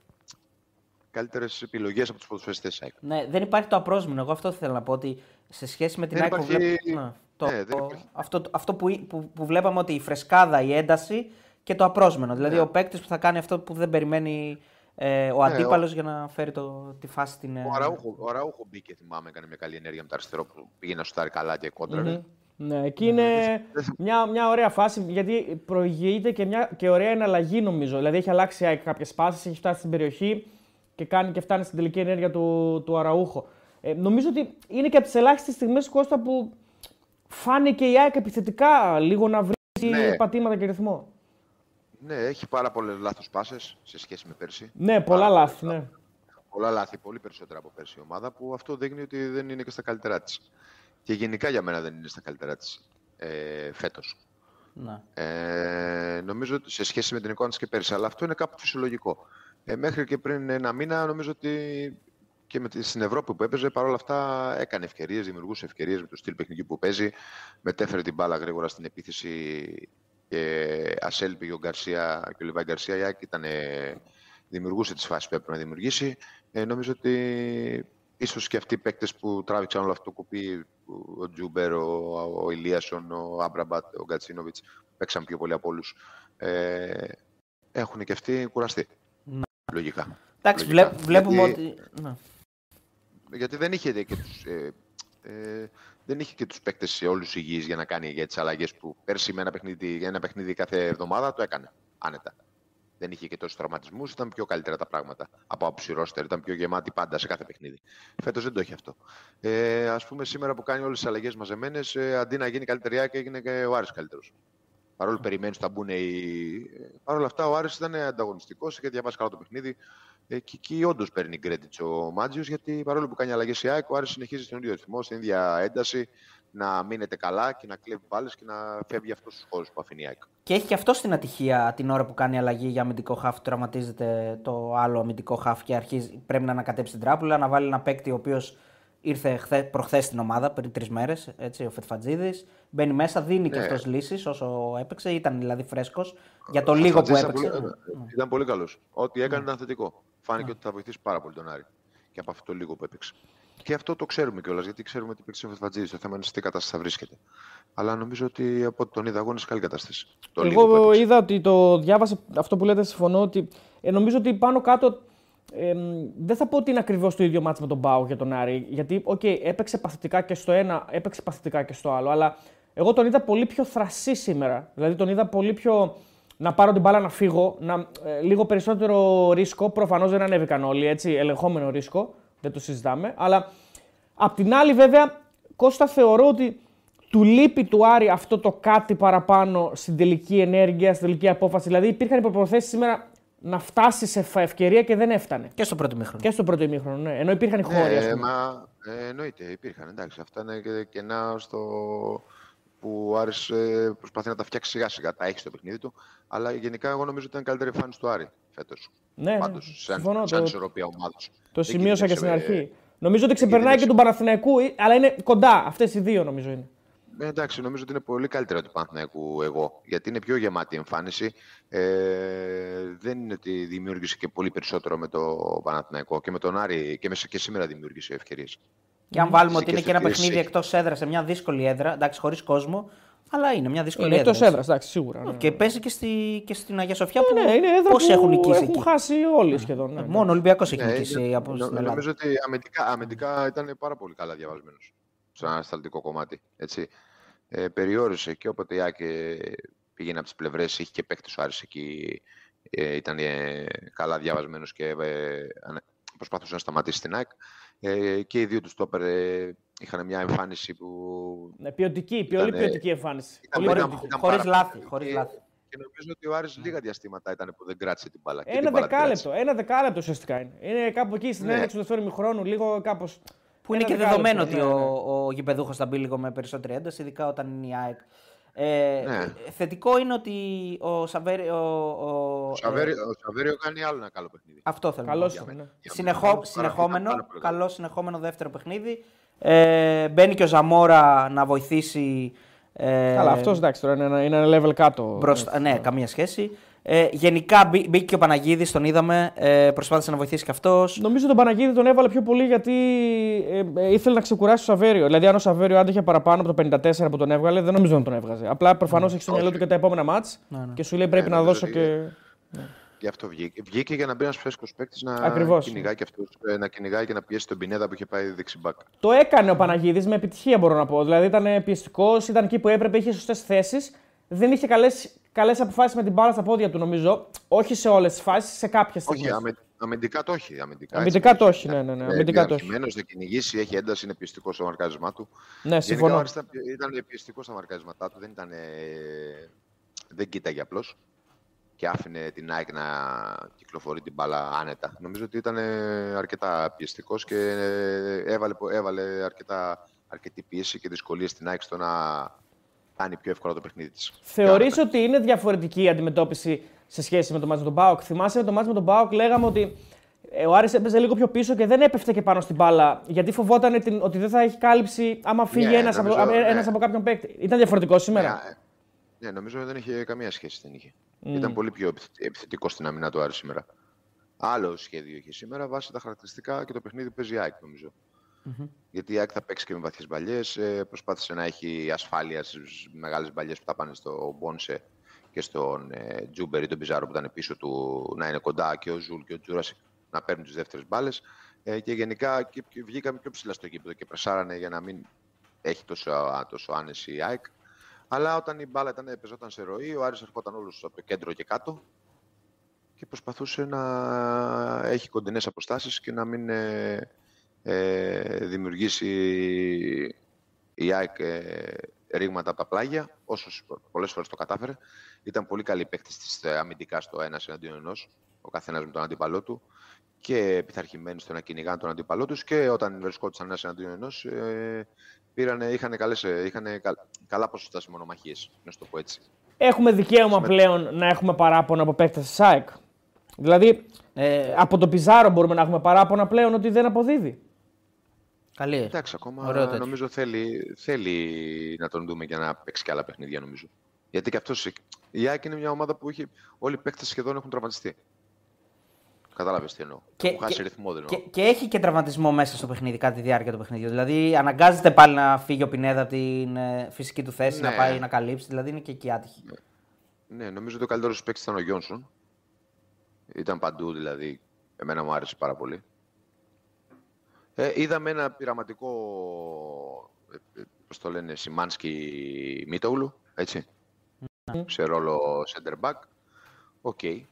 καλύτερες επιλογές από τους ποδοσφαιριστές της ΑΕΚ. Ναι, δεν υπάρχει το απρόσμενο. Εγώ αυτό θέλω να πω ότι σε σχέση με την ΑΕΚ υπάρχει... ναι, το, ναι, αυτό, αυτό που, που, που, βλέπαμε ότι η φρεσκάδα, η ένταση και το απρόσμενο. Δηλαδή ναι. ο παίκτης που θα κάνει αυτό που δεν περιμένει ε, ο ναι, αντίπαλος για να φέρει το, τη φάση στην. Ο ε, Αραούχο, ο Αραούχο μπήκε, θυμάμαι, έκανε μια καλή ενέργεια με το αριστερό που πήγε να σουτάρει καλά και κόντρα. Ναι, εκεί είναι μια, μια ωραία φάση γιατί προηγείται και, μια, και ωραία εναλλαγή νομίζω. Δηλαδή έχει αλλάξει κάποιες πάσει, έχει φτάσει στην περιοχή και, κάνει, και φτάνει στην τελική ενέργεια του, του Αραούχο. Ε, νομίζω ότι είναι και από τις ελάχιστες στιγμές Κώστα που φάνηκε η ΑΕΚ επιθετικά λίγο να βρει ναι. πατήματα και ρυθμό. Ναι, έχει πάρα πολλές λάθος πάσες σε σχέση με πέρσι. Ναι, πολλά λάθη. Ναι. Πολλά λάθη, πολύ περισσότερα από πέρσι η ομάδα που αυτό δείχνει ότι δεν είναι και στα καλύτερά της. Και γενικά για μένα δεν είναι στα καλύτερά της ε, φέτος. Ναι. Ε, νομίζω ότι σε σχέση με την εικόνα της και πέρσι, αλλά αυτό είναι κάπου φυσιολογικό. Ε, μέχρι και πριν ένα μήνα νομίζω ότι και με, στην Ευρώπη που έπαιζε, παρόλα αυτά έκανε ευκαιρίες, δημιουργούσε ευκαιρίες με το στυλ παιχνιδιού που παίζει. Μετέφερε την μπάλα γρήγορα στην επίθεση και ασέλπιγε ο Γκαρσία και ο Λιβάι Γκαρσία. Η ΑΕΚ ήταν, δημιουργούσε τις φάσεις που έπρεπε να δημιουργήσει. Ε, νομίζω ότι ίσως και αυτοί οι παίκτες που τράβηξαν όλο αυτό το κουπί, ο Τζούμπερ, ο, ο Ηλίασον, ο Άμραμπατ, ο Γκατσίνοβιτς, παίξαν πιο πολύ από όλους. Ε, έχουν και αυτοί κουραστεί. Ναι. Λογικά. Εντάξει, βλέπουμε ότι. Ναι. Γιατί δεν είχε και τους, ε, ε, δεν είχε και τους παίκτες όλους υγιείς για να κάνει για τις αλλαγές που πέρσι με ένα παιχνίδι, ένα παιχνίδι κάθε εβδομάδα το έκανε άνετα. Δεν είχε και τόσους τραυματισμούς, ήταν πιο καλύτερα τα πράγματα από άποψη ρόστερ, ήταν πιο γεμάτη πάντα σε κάθε παιχνίδι. Φέτος δεν το έχει αυτό. Ε, Α πούμε, σήμερα που κάνει όλες τις αλλαγές μαζεμένες, ε, αντί να γίνει καλύτερη και έγινε και ο Άρης καλύτερος. Παρόλο που περιμένεις ότι θα μπουν οι. Παρ' όλα αυτά, ο Άρης ήταν ανταγωνιστικός, είχε διαβάσει καλά το παιχνίδι. Ε, και εκεί όντως παίρνει credit ο Μάτζιος, γιατί παρόλο που κάνει αλλαγές η ΑΕΚ, ο Άρης συνεχίζει στον ίδιο ρυθμό, στην ίδια ένταση, να μείνεται καλά και να κλέβει μπάλες και να φεύγει αυτός στους χώρους που αφήνει η ΑΕΚ. Και έχει και αυτό στην ατυχία την ώρα που κάνει αλλαγή για αμυντικό χάφ, τραυματίζεται το άλλο αμυντικό χάφ και αρχίζει, πρέπει να ανακατέψει την τράπουλα, να βάλει ένα παίκτη ο οποίος ήρθε χθε, προχθές στην ομάδα πριν τρεις μέρες, ο Φετφατζίδης. Μπαίνει μέσα, δίνει και ναι. αυτός λύσεις όσο έπαιξε. Ήταν δηλαδή φρέσκος για το λίγο που έπαιξε. Πολύ, ήταν πολύ καλός. Ό,τι έκανε ήταν θετικό. Φάνηκε ότι θα βοηθήσει πάρα πολύ τον Άρη και από αυτό το λίγο που έπαιξε. Και αυτό το ξέρουμε κιόλας, γιατί ξέρουμε ότι υπήρξε ο Φετφατζίδη. Το θέμα είναι σε τι κατάσταση θα βρίσκεται. Αλλά νομίζω ότι από ό,τι τον είδα, εγώ είναι σε καλή κατάσταση. Εγώ είδα ότι το διάβασα αυτό που λέτε, συμφωνώ ότι ε, νομίζω ότι πάνω κάτω ε, δεν θα πω ότι είναι ακριβώς το ίδιο ματς με τον ΠΑΟ για τον Άρη. Γιατί, OK, okay, έπαιξε παθητικά και στο ένα, έπαιξε παθητικά και στο άλλο. Αλλά εγώ τον είδα πολύ πιο θρασί σήμερα. Δηλαδή τον είδα πολύ πιο να πάρω την μπάλα να φύγω. Να, ε, λίγο περισσότερο ρίσκο. Προφανώς δεν ανέβηκαν όλοι έτσι. Ελεγχόμενο ρίσκο. Δεν το συζητάμε. Αλλά απ' την άλλη, βέβαια, Κώστα θεωρώ ότι του λείπει του Άρη αυτό το κάτι παραπάνω στην τελική ενέργεια, στην τελική απόφαση. Δηλαδή υπήρχαν υποπροθέσεις σήμερα να φτάσει σε ευκαιρία και δεν έφτανε. Και στο πρώτο μήχρονο. Και στο πρώτο μήχρονο, ναι. Ενώ υπήρχαν οι ναι, χώροι. Ναι, μα, ε, εννοείται, υπήρχαν. Εντάξει, αυτά είναι και κενά στο που ο Άρης ε, προσπαθεί να τα φτιάξει σιγά σιγά. Τα έχει στο παιχνίδι του. Αλλά γενικά εγώ νομίζω ότι ήταν καλύτερη εμφάνιση του Άρη φέτος. Ναι, Πάντως, ναι. σαν, Συμφωνώ, σαν το... ισορροπία ομάδας. Το σημείωσα και στην αρχή. Νομίζω ότι ξεπερνάει και τον Παναθηναϊκού, αλλά είναι κοντά. Αυτές οι δύο νομίζω είναι. Ε, εντάξει, νομίζω ότι είναι πολύ καλύτερο του Παναθηναϊκού εγώ, γιατί είναι πιο γεμάτη η εμφάνιση. Ε, δεν είναι ότι δημιούργησε και πολύ περισσότερο με το Παναθηναϊκό και με τον Άρη και, μέσα και σήμερα δημιούργησε ευκαιρίες. Και αν βάλουμε ότι είναι και ένα παιχνίδι εκτός έδρας, σε μια δύσκολη έδρα, εντάξει, χωρίς κόσμο, αλλά είναι μια δύσκολη είναι έδρα. Εκτός έδρας, εντάξει, σίγουρα. Ναι. Και παίζει και, στη, και στην Αγία Σοφιά που. Ναι, είναι έδρα Πώς έχουν νικήσει. Έχουν εκεί. χάσει όλοι σχεδόν. Ναι. Μόνο ο Ολυμπιακός έχει ναι, νικήσει από την Ελλάδα. Νομίζω ότι αμυντικά, αμυντικά ήταν πάρα πολύ καλά διαβασμένος στο ανασταλτικό κομμάτι. Έτσι. ε, περιόρισε και όποτε η ΑΕΚ ε, πήγαινε από τις πλευρές, είχε και παίκτη ο Άρης εκεί, ε, ήταν ε, καλά διαβασμένος και ε, προσπαθούσε να σταματήσει την ΑΕΚ. Ε, και οι δύο τους στόπερ ε, είχαν μια εμφάνιση που... Ναι, ποιοτική, πολύ ποιοτική εμφάνιση. Χωρίς λάθη. Χωρίς λάθη. Και νομίζω ότι ο Άρης λίγα διαστήματα ήταν που δεν κράτησε την μπάλα. Ένα δεκάλεπτο, ένα δεκάλεπτο ουσιαστικά είναι. Είναι κάπου εκεί στην ναι. έναρξη του δεύτερου μηχρόνου, λίγο κάπω. Που είναι και δεδομένο ότι ναι, ο, ναι. ο γηπεδούχος θα μπει λίγο με περισσότερη ένταση, ειδικά όταν είναι η ΑΕΚ. Ε, ναι. Θετικό είναι ότι ο Σαβέριο. Ο, ο, Σαβέριο, ο Σαβέριο κάνει άλλο ένα καλό παιχνίδι. Αυτό θέλω Καλώς να πω. Ναι. Συνεχό, συνεχόμενο, καλό συνεχόμενο δεύτερο παιχνίδι. Ε, μπαίνει και ο Ζαμόρα να βοηθήσει ε, Καλά, αυτός εντάξει τώρα είναι, είναι ένα level κάτω. Μπροστά, ναι, καμία σχέση. Ε, γενικά μπήκε και ο Παναγίδης, τον είδαμε. Ε, προσπάθησε να βοηθήσει και αυτός. Νομίζω τον Παναγίδη τον έβαλε πιο πολύ γιατί ε, ε, ήθελε να ξεκουράσει το Σαβέριο. Δηλαδή, αν ο Σαβέριο άντεχε παραπάνω από το 54 που τον έβγαλε, δεν νομίζω να τον έβγαζε. Απλά προφανώς έχεις στο μυαλό του και τα επόμενα μάτς ναι, ναι. και σου λέει πρέπει ναι, να δώσω και. Ναι. Γι' αυτό βγήκε. Βγήκε για να μπει ένας φρέσκος παίκτης να Ακριβώς. κυνηγάει και αυτός, ε, να κυνηγάει και να πιέσει τον Πινέδα που είχε πάει δεξιμπάκ. Το έκανε ο Παναγίδης με επιτυχία, μπορώ να πω. Δηλαδή ήταν πιεστικός, ήταν εκεί που έπρεπε, είχε σωστές θέσεις. Δεν είχε καλές αποφάσεις με την μπάλα στα πόδια του, νομίζω. Όχι σε όλες τις φάσεις, σε κάποιες Όχι, αμε, αμυντικά το όχι. Αμυντικά, αμυντικά το όχι, ναι, ναι. ναι. Αμυντικά το όχι. θα κυνηγήσει, έχει ένταση, είναι πιεστικό στο μαρκάρισμά του. Ναι, συμφωνώ. Ήταν, ήταν πιεστικό στα μαρκάρισματά του, δεν, ήταν, δεν κοίταγε απλώς και άφηνε την ΑΕΚ να κυκλοφορεί την μπάλα άνετα. Νομίζω ότι ήταν αρκετά πιεστικός και έβαλε, έβαλε αρκετά, αρκετή πίεση και δυσκολίες στην ΑΕΚ στο να κάνει πιο εύκολα το παιχνίδι της. Θεωρείς ότι είναι διαφορετική η αντιμετώπιση σε σχέση με το μάτς με τον Μπάουκ; Θυμάσαι με το μάτς με τον Μπάουκ λέγαμε ότι ε, ο Άρης έπαιζε λίγο πιο πίσω και δεν έπεφτε και πάνω στην μπάλα γιατί φοβόταν ότι δεν θα έχει κάλυψη άμα φύγει ναι, ένας, από, ναι. ένας από κάποιον παίκτη. Ήταν διαφορετικό σήμερα; Ναι, ναι, νομίζω ότι δεν είχε καμία σχέση. Δεν είχε. Mm. Ήταν πολύ πιο επιθετικό στην άμυνά του Άρη σήμερα. Άλλο σχέδιο είχε σήμερα βάσει τα χαρακτηριστικά και το παιχνίδι παίζει η ΑΕΚ, νομίζω. Mm-hmm. Γιατί η ΑΕΚ θα παίξει και με βαθιές μπαλιές. Ε, προσπάθησε να έχει ασφάλεια στις μεγάλες μπαλιές που θα πάνε στο Πόνσε και στον ε, Τζούμπερ ή τον Πιζάρο που ήταν πίσω του να είναι κοντά και ο Ζουλ και ο Τζούρασικ να παίρνουν τις δεύτερες μπάλες. Ε, και γενικά και, και βγήκαμε πιο ψηλά στο γήπεδο και πρεσάρανε για να μην έχει τόσο, τόσο άνεση η ΑΕΚ. Αλλά όταν η μπάλα ήταν, πεζόταν σε ροή, ο Άρης ερχόταν όλους από το κέντρο και κάτω και προσπαθούσε να έχει κοντινές αποστάσεις και να μην ε, ε δημιουργήσει η ΑΕΚ ε, ρήγματα από τα πλάγια, όσο πολλές φορές το κατάφερε. Ήταν πολύ καλή παίκτη της ε, αμυντικά στο ένας εναντίον ενός, ο καθένας με τον αντίπαλό του και πειθαρχημένοι στο να κυνηγάνε τον αντίπαλό τους και όταν βρισκόντουσαν ένας εναντίον ενός, ε, πήρανε, είχαν, καλές, ε, είχαν καλά ποσοστά σε μονομαχίε, να σου το πω έτσι. Έχουμε δικαίωμα πλέον να έχουμε παράπονα από παίκτες της ΣΑΕΚ. Δηλαδή, ε, από τον Πιζάρο μπορούμε να έχουμε παράπονα πλέον ότι δεν αποδίδει. Καλή. Εντάξει, ακόμα Ωραίο νομίζω θέλει, θέλει να τον δούμε για να παίξει και άλλα παιχνίδια, νομίζω. Γιατί και αυτός η ΑΕΚ είναι μια ομάδα που έχει, όλοι οι παίκτες σχεδόν έχουν τραυματιστεί. Κατάλαβες τι εννοώ. Και, Έχω χάσει ρυθμό, δεν και, και, έχει και τραυματισμό μέσα στο παιχνίδι, κατά τη διάρκεια του παιχνιδιού. Δηλαδή, αναγκάζεται πάλι να φύγει ο Πινέδα από την ε, φυσική του θέση, ναι. να πάει να καλύψει. Δηλαδή, είναι και εκεί άτυχη. Ναι, ναι νομίζω ότι ο καλύτερο παίκτη ήταν ο Γιόνσον. Ήταν παντού, δηλαδή. Εμένα μου άρεσε πάρα πολύ. Ε, είδαμε ένα πειραματικό, ε, ε πώς το λένε, Σιμάνσκι Μίτογλου, έτσι, mm. σε ρόλο center back. OK. Okay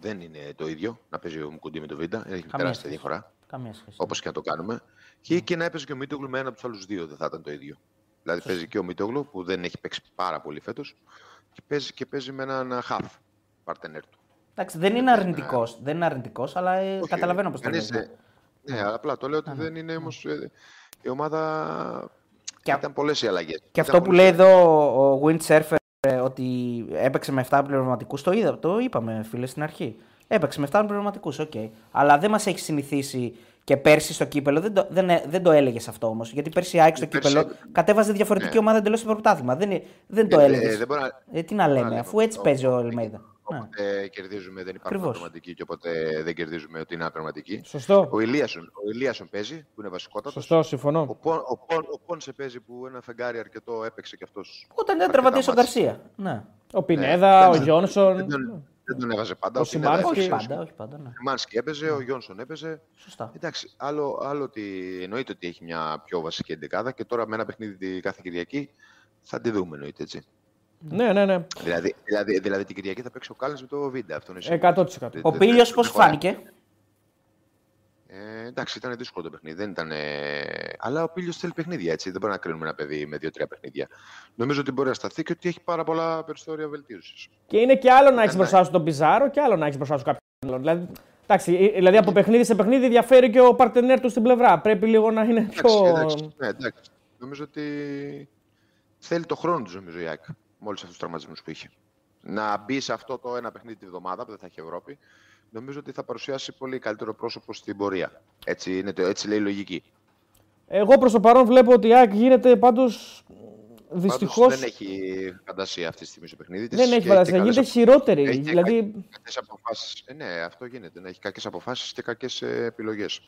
δεν είναι το ίδιο να παίζει ο Μουκουντή με το Βίντα. Έχει τεράστια διαφορά. Καμία σχέση. Όπως και να το κάνουμε. Και, και να έπαιζε και ο Μίτογλου με ένα από τους άλλους δύο δεν θα ήταν το ίδιο. Δηλαδή παίζει και ο Μίτογλου που δεν έχει παίξει πάρα πολύ φέτος και παίζει, και παίζει με έναν χαφ παρτενέρ του. Εντάξει, δεν είναι αρνητικός, δεν είναι αρνητικός, αλλά ε, Όχι, καταλαβαίνω πώς το λέει. Ναι, απλά το λέω ότι δεν είναι όμως ε, η ομάδα. Και ήταν πολλές οι αλλαγές. Και αυτό που λέει εδώ ο Windsurfer ε, ότι έπαιξε με 7 πληρωματικούς, το είδα, το είπαμε φίλε στην αρχή. Έπαιξε με 7 πληρωματικούς, OK. Okay. Αλλά δεν μας έχει συνηθίσει και πέρσι στο κύπελλο δεν το, δεν, δεν το έλεγες αυτό όμως. Γιατί πέρσι η ΑΕΚ στο κύπελλο κατέβαζε διαφορετική ναι. ομάδα εντελώς στο πρωτάθλημα. Δεν, δεν το ε, έλεγες. Ε, ε, τι να λέμε, αφού έτσι παίζει ο Αλμέιδα. Όποτε ναι. κερδίζουμε δεν υπάρχουν αναπληρωματικοί και όποτε δεν κερδίζουμε ότι είναι αναπληρωματικοί. Σωστό. Ο Ηλίασον, ο Ηλίασον παίζει που είναι βασικότατος. Σωστό, συμφωνώ. Ο, Πον, ο, Πον, ο Πόνσε παίζει που ένα φεγγάρι αρκετό έπαιξε κι αυτός. Όταν δεν τραυματίσει ο Γκαρσία. Ναι. Ο Πινέδα, ναι, ο Γιόνσον. Δεν, τον έβαζε πάντα. Ο Σιμάνσκι. Όχι πάντα, όχι πάντα. Ναι. Σιμάνσκι έπαιζε, ο Γιόνσον έπαιζε. Σωστά. Εντάξει, άλλο, άλλο ότι εννοείται ότι έχει μια πιο βασική εντεκάδα και τώρα με ένα παιχνίδι κάθε Κυριακή θα τη δούμε εννοείται έτσι. Ναι, ναι, ναι. Δηλαδή, δηλαδή, δηλαδή την Κυριακή θα παίξει ο Κάλλινς με το βίντεο. Αυτό είναι σίγουρο. 100%. Δεν- Ο δεν- Πίλιο δεν- πώς δεν- φάνηκε; Ε, εντάξει, ήταν δύσκολο το παιχνίδι. Δεν ήταν, Αλλά ο Πίλιο θέλει παιχνίδια έτσι. Δεν μπορεί να κρίνουμε ένα παιδί με δύο-τρία παιχνίδια. Νομίζω ότι μπορεί να σταθεί και ότι έχει πάρα πολλά περιθώρια βελτίωσης. Και είναι και άλλο να έχεις Ναι. μπροστά σου τον Πιζάρο και άλλο να έχεις μπροστά σου κάποιον άλλον. Δηλαδή, εντάξει, ε, δηλαδή από παιχνίδι σε παιχνίδι διαφέρει και ο παρτενέρ του στην πλευρά. Πρέπει λίγο να είναι πιο. Εντάξει, εντάξει, ναι, εντάξει. Νομίζω ότι θέλει το χρόνο τους, νομίζω η ΑΕΚ. Με όλους αυτούς τους τραυματισμούς που είχε. Να μπει σε αυτό το ένα παιχνίδι τη βδομάδα που δεν θα έχει Ευρώπη, νομίζω ότι θα παρουσιάσει πολύ καλύτερο πρόσωπο στην πορεία. Έτσι, είναι το, έτσι λέει η λογική. Εγώ προς το παρόν βλέπω ότι η ΑΕΚ γίνεται πάντως. Δυστυχώς. Πάντως δεν έχει φαντασία αυτή τη στιγμή στο παιχνίδι της Δεν έχει και- φαντασία. και Γίνεται καλές χειρότερη. Έχει και Δηλαδή, κακές αποφάσεις. Ε, ναι, αυτό γίνεται. Να έχει κακές αποφάσεις και κακές επιλογές.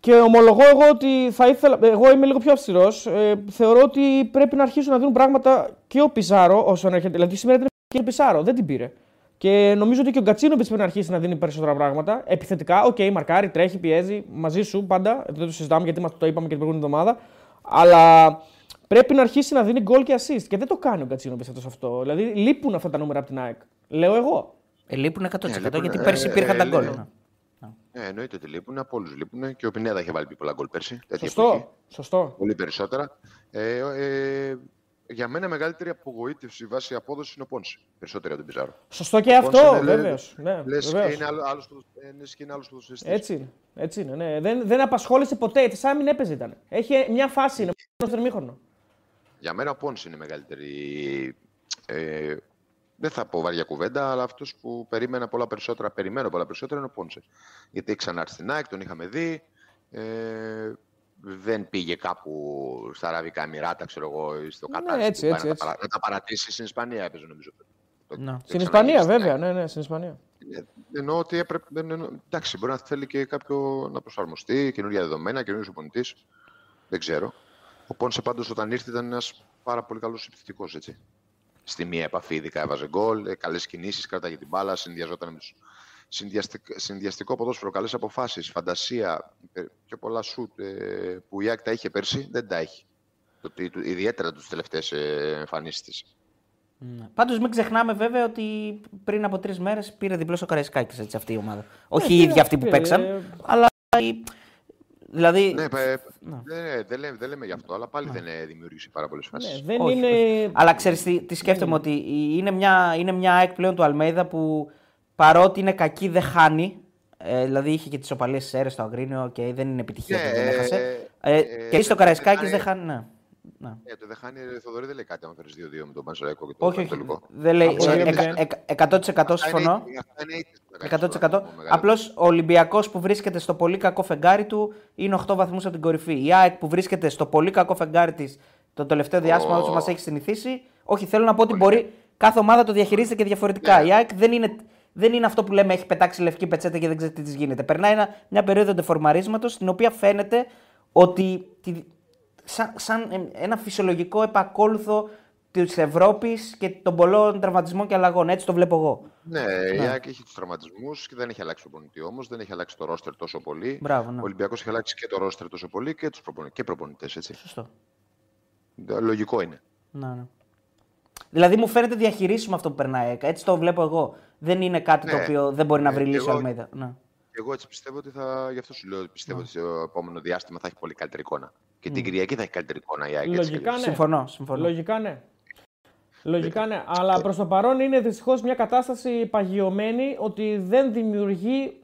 Και ομολογώ εγώ ότι θα ήθελα. Εγώ είμαι λίγο πιο αυστηρός. Ε, θεωρώ ότι πρέπει να αρχίσουν να δίνουν πράγματα και ο Πιζάρο όσον έρχεται. Δηλαδή σήμερα ήταν και ο Πιζάρο, δεν την πήρε. Και νομίζω ότι και ο Γκατσίνο πρέπει να αρχίσει να δίνει περισσότερα πράγματα. Επιθετικά, οκ, μαρκάρει, τρέχει, πιέζει μαζί σου πάντα. Δεν το συζητάμε γιατί μας το είπαμε και την προηγούμενη εβδομάδα. Αλλά πρέπει να αρχίσει να δίνει γκολ και assist. Και δεν το κάνει ο Γκατσίνο πιστεύω σε αυτό. Δηλαδή λείπουν αυτά τα νούμερα από την ΑΕΚ. Λέω εγώ. Ε, λείπουν 100% λείπουν, γιατί ε, πέρσι ε, υπήρχαν τα ε, γκολ. ε, ναι. Ε, εννοείται ότι λείπουν. Από όλους λείπουν. Και ο Πινέδα είχε βάλει πιο πολλά γκολ πέρσι. τέτοια Σωστό. εποχή. Σωστό. Πολύ περισσότερα. Ε, ε, για μένα μεγαλύτερη απογοήτευση βάσει απόδοσης είναι ο Πόνσε. Περισσότερο από τον Πιζάρο. Σωστό και Πόνσε αυτό, είναι, λέ- βέβαιω. Ναι, Λες και βεβαίως. είναι άλλο- άλλος ποδο- ε, λες και είναι άλλος ποδοσφαιριστής. Έτσι είναι. Έτσι είναι ναι. δεν, δεν απασχόλησε ποτέ. Σαν να μην έπαιζε ήταν. Έχει μια φάση, είναι στο θερμίχρονο. Για μένα ο Πόνσε είναι μεγαλύτερη. Ε, δεν θα πω βαριά κουβέντα, αλλά αυτός που περίμενα πολλά περισσότερα, περιμένω πολλά περισσότερα είναι ο Πόνσε. Γιατί έχει ξανάρθει στην ΑΕΚ, τον είχαμε δει. Ε, δεν πήγε κάπου στα Αραβικά Εμμυράτα, ξέρω εγώ, ή στο Ναι, Κατάρ. έτσι, που πάει έτσι, να, έτσι. τα παρα- να τα παρατήσει στην Ισπανία, έπαιζε νομίζω. Το- Ναι. το Στην ξαναγίνει Ισπανία, στην βέβαια. ΑΕΚ. Ναι, ναι, στην Ισπανία. Ε, Εννοώ ότι έπρεπε. Δεν εννοώ, εντάξει, μπορεί να θέλει και κάποιο να προσαρμοστεί, καινούργια δεδομένα, καινούριο οπονητής. Δεν ξέρω. Ο Πόνσε πάντως όταν ήρθε ήταν ένας πάρα πολύ καλός επιθετικό. Στη μία επαφή, ειδικά έβαζε γκολ, καλές κινήσεις, κράταγε την μπάλα, συνδυαζόταν με τους. Συνδυαστικό ποδόσφαιρο, καλές αποφάσεις, φαντασία, ε, πιο πολλά σουτ ε, που η ΑΕΚ τα είχε πέρσι, δεν τα έχει. Το, τι- του- ιδιαίτερα τους τελευταίες εμφανίσεις της. Ναι. Πάντως μην ξεχνάμε βέβαια ότι πριν από τρεις μέρες πήρε διπλό ο Καραϊσκάκης αυτή η ομάδα. Όχι οι πήρε, ίδιοι αυτοί που πήρε, παίξαν, ε, αλλά. η- Δηλαδή. Ναι, παι- δεν, δεν, λέμε, δεν λέμε γι' αυτό, αλλά πάλι δεν ε, δημιούργησε πάρα πολλές φάσεις. Ναι, δεν όχι, είναι. όχι. Αλλά ξέρεις τι, τι σκέφτομαι, ότι είναι μια, είναι μια ΑΕΚ πλέον του Αλμέιδα που παρότι είναι κακή δεν χάνει. Ε, δηλαδή είχε και τις οπαλίες αίρε στο Αγρίνιο και δεν είναι επιτυχία Ναι, που δεν ε, έχασε. ε, Ε, ε, και στο ε, Καραϊσκάκης ε, δεν χάνει. Ναι. Ναι. Ε, το Δεχάνη Θοδωρή δεν λέει κάτι άμα φέρεις 2-2 με τον Πανσεραϊκό και το Όχι, όχι. Πανετολικό. Δεν λέει. Από ε, εκεί εκα- δεν- εκα- 100% συμφωνώ. Αυτά είναι ήττες που θα κάνεις 100%. τώρα, μεγάλο. Απλώς ο Ολυμπιακός που βρίσκεται στο πολύ κακό φεγγάρι του είναι 8 βαθμούς από την κορυφή. Η ΑΕΚ που βρίσκεται στο πολύ κακό φεγγάρι της το τελευταίο διάστημα, όσο μας έχει συνηθίσει. Όχι, θέλω να πω ότι μπορεί κάθε ομάδα το διαχειρίζεται και διαφορετικά. Ναι. Η ΑΕΚ δεν είναι, δεν είναι αυτό που λέμε έχει πετάξει λευκή πετσέτα και δεν ξέρει τι της γίνεται. Περνάει ένα, μια περίοδο ντεφορμαρίσματος στην οποία φαίνεται ότι τη- σαν, σαν ε, ένα φυσιολογικό επακόλουθο της Ευρώπης και των πολλών τραυματισμών και αλλαγών. Έτσι το βλέπω εγώ. Ναι, η ΑΕΚ έχει τους τραυματισμούς και δεν έχει αλλάξει το προπονητή όμως. Δεν έχει αλλάξει το ρόστερ τόσο πολύ. Μπράβο, ναι. Ο Ολυμπιακός έχει αλλάξει και το ρόστερ τόσο πολύ και τους προπονητέ. προπονητές, έτσι. Σωστό. Λογικό είναι. Ναι, ναι. Δηλαδή μου φαίνεται διαχειρίσιμο αυτό που περνάει. η ΑΕΚ. Έτσι το βλέπω εγώ. Δεν είναι κάτι το Ναι. οποίο δεν μπορεί να βρει Ε, λύση ο εγώ- Αλμέιδα. Ναι. Και εγώ έτσι πιστεύω ότι θα. Γι' αυτό σου λέω ότι πιστεύω Ναι. ότι στο επόμενο διάστημα θα έχει πολύ καλύτερη εικόνα. Και την Κυριακή θα έχει καλύτερη εικόνα η ΑΕΚ. έτσι κι Λογικά αλλιώς. ναι. Συμφωνώ. συμφωνώ. Λογικά ναι. Λογικά ναι. Αλλά προς το παρόν είναι δυστυχώς μια κατάσταση παγιωμένη ότι δεν δημιουργεί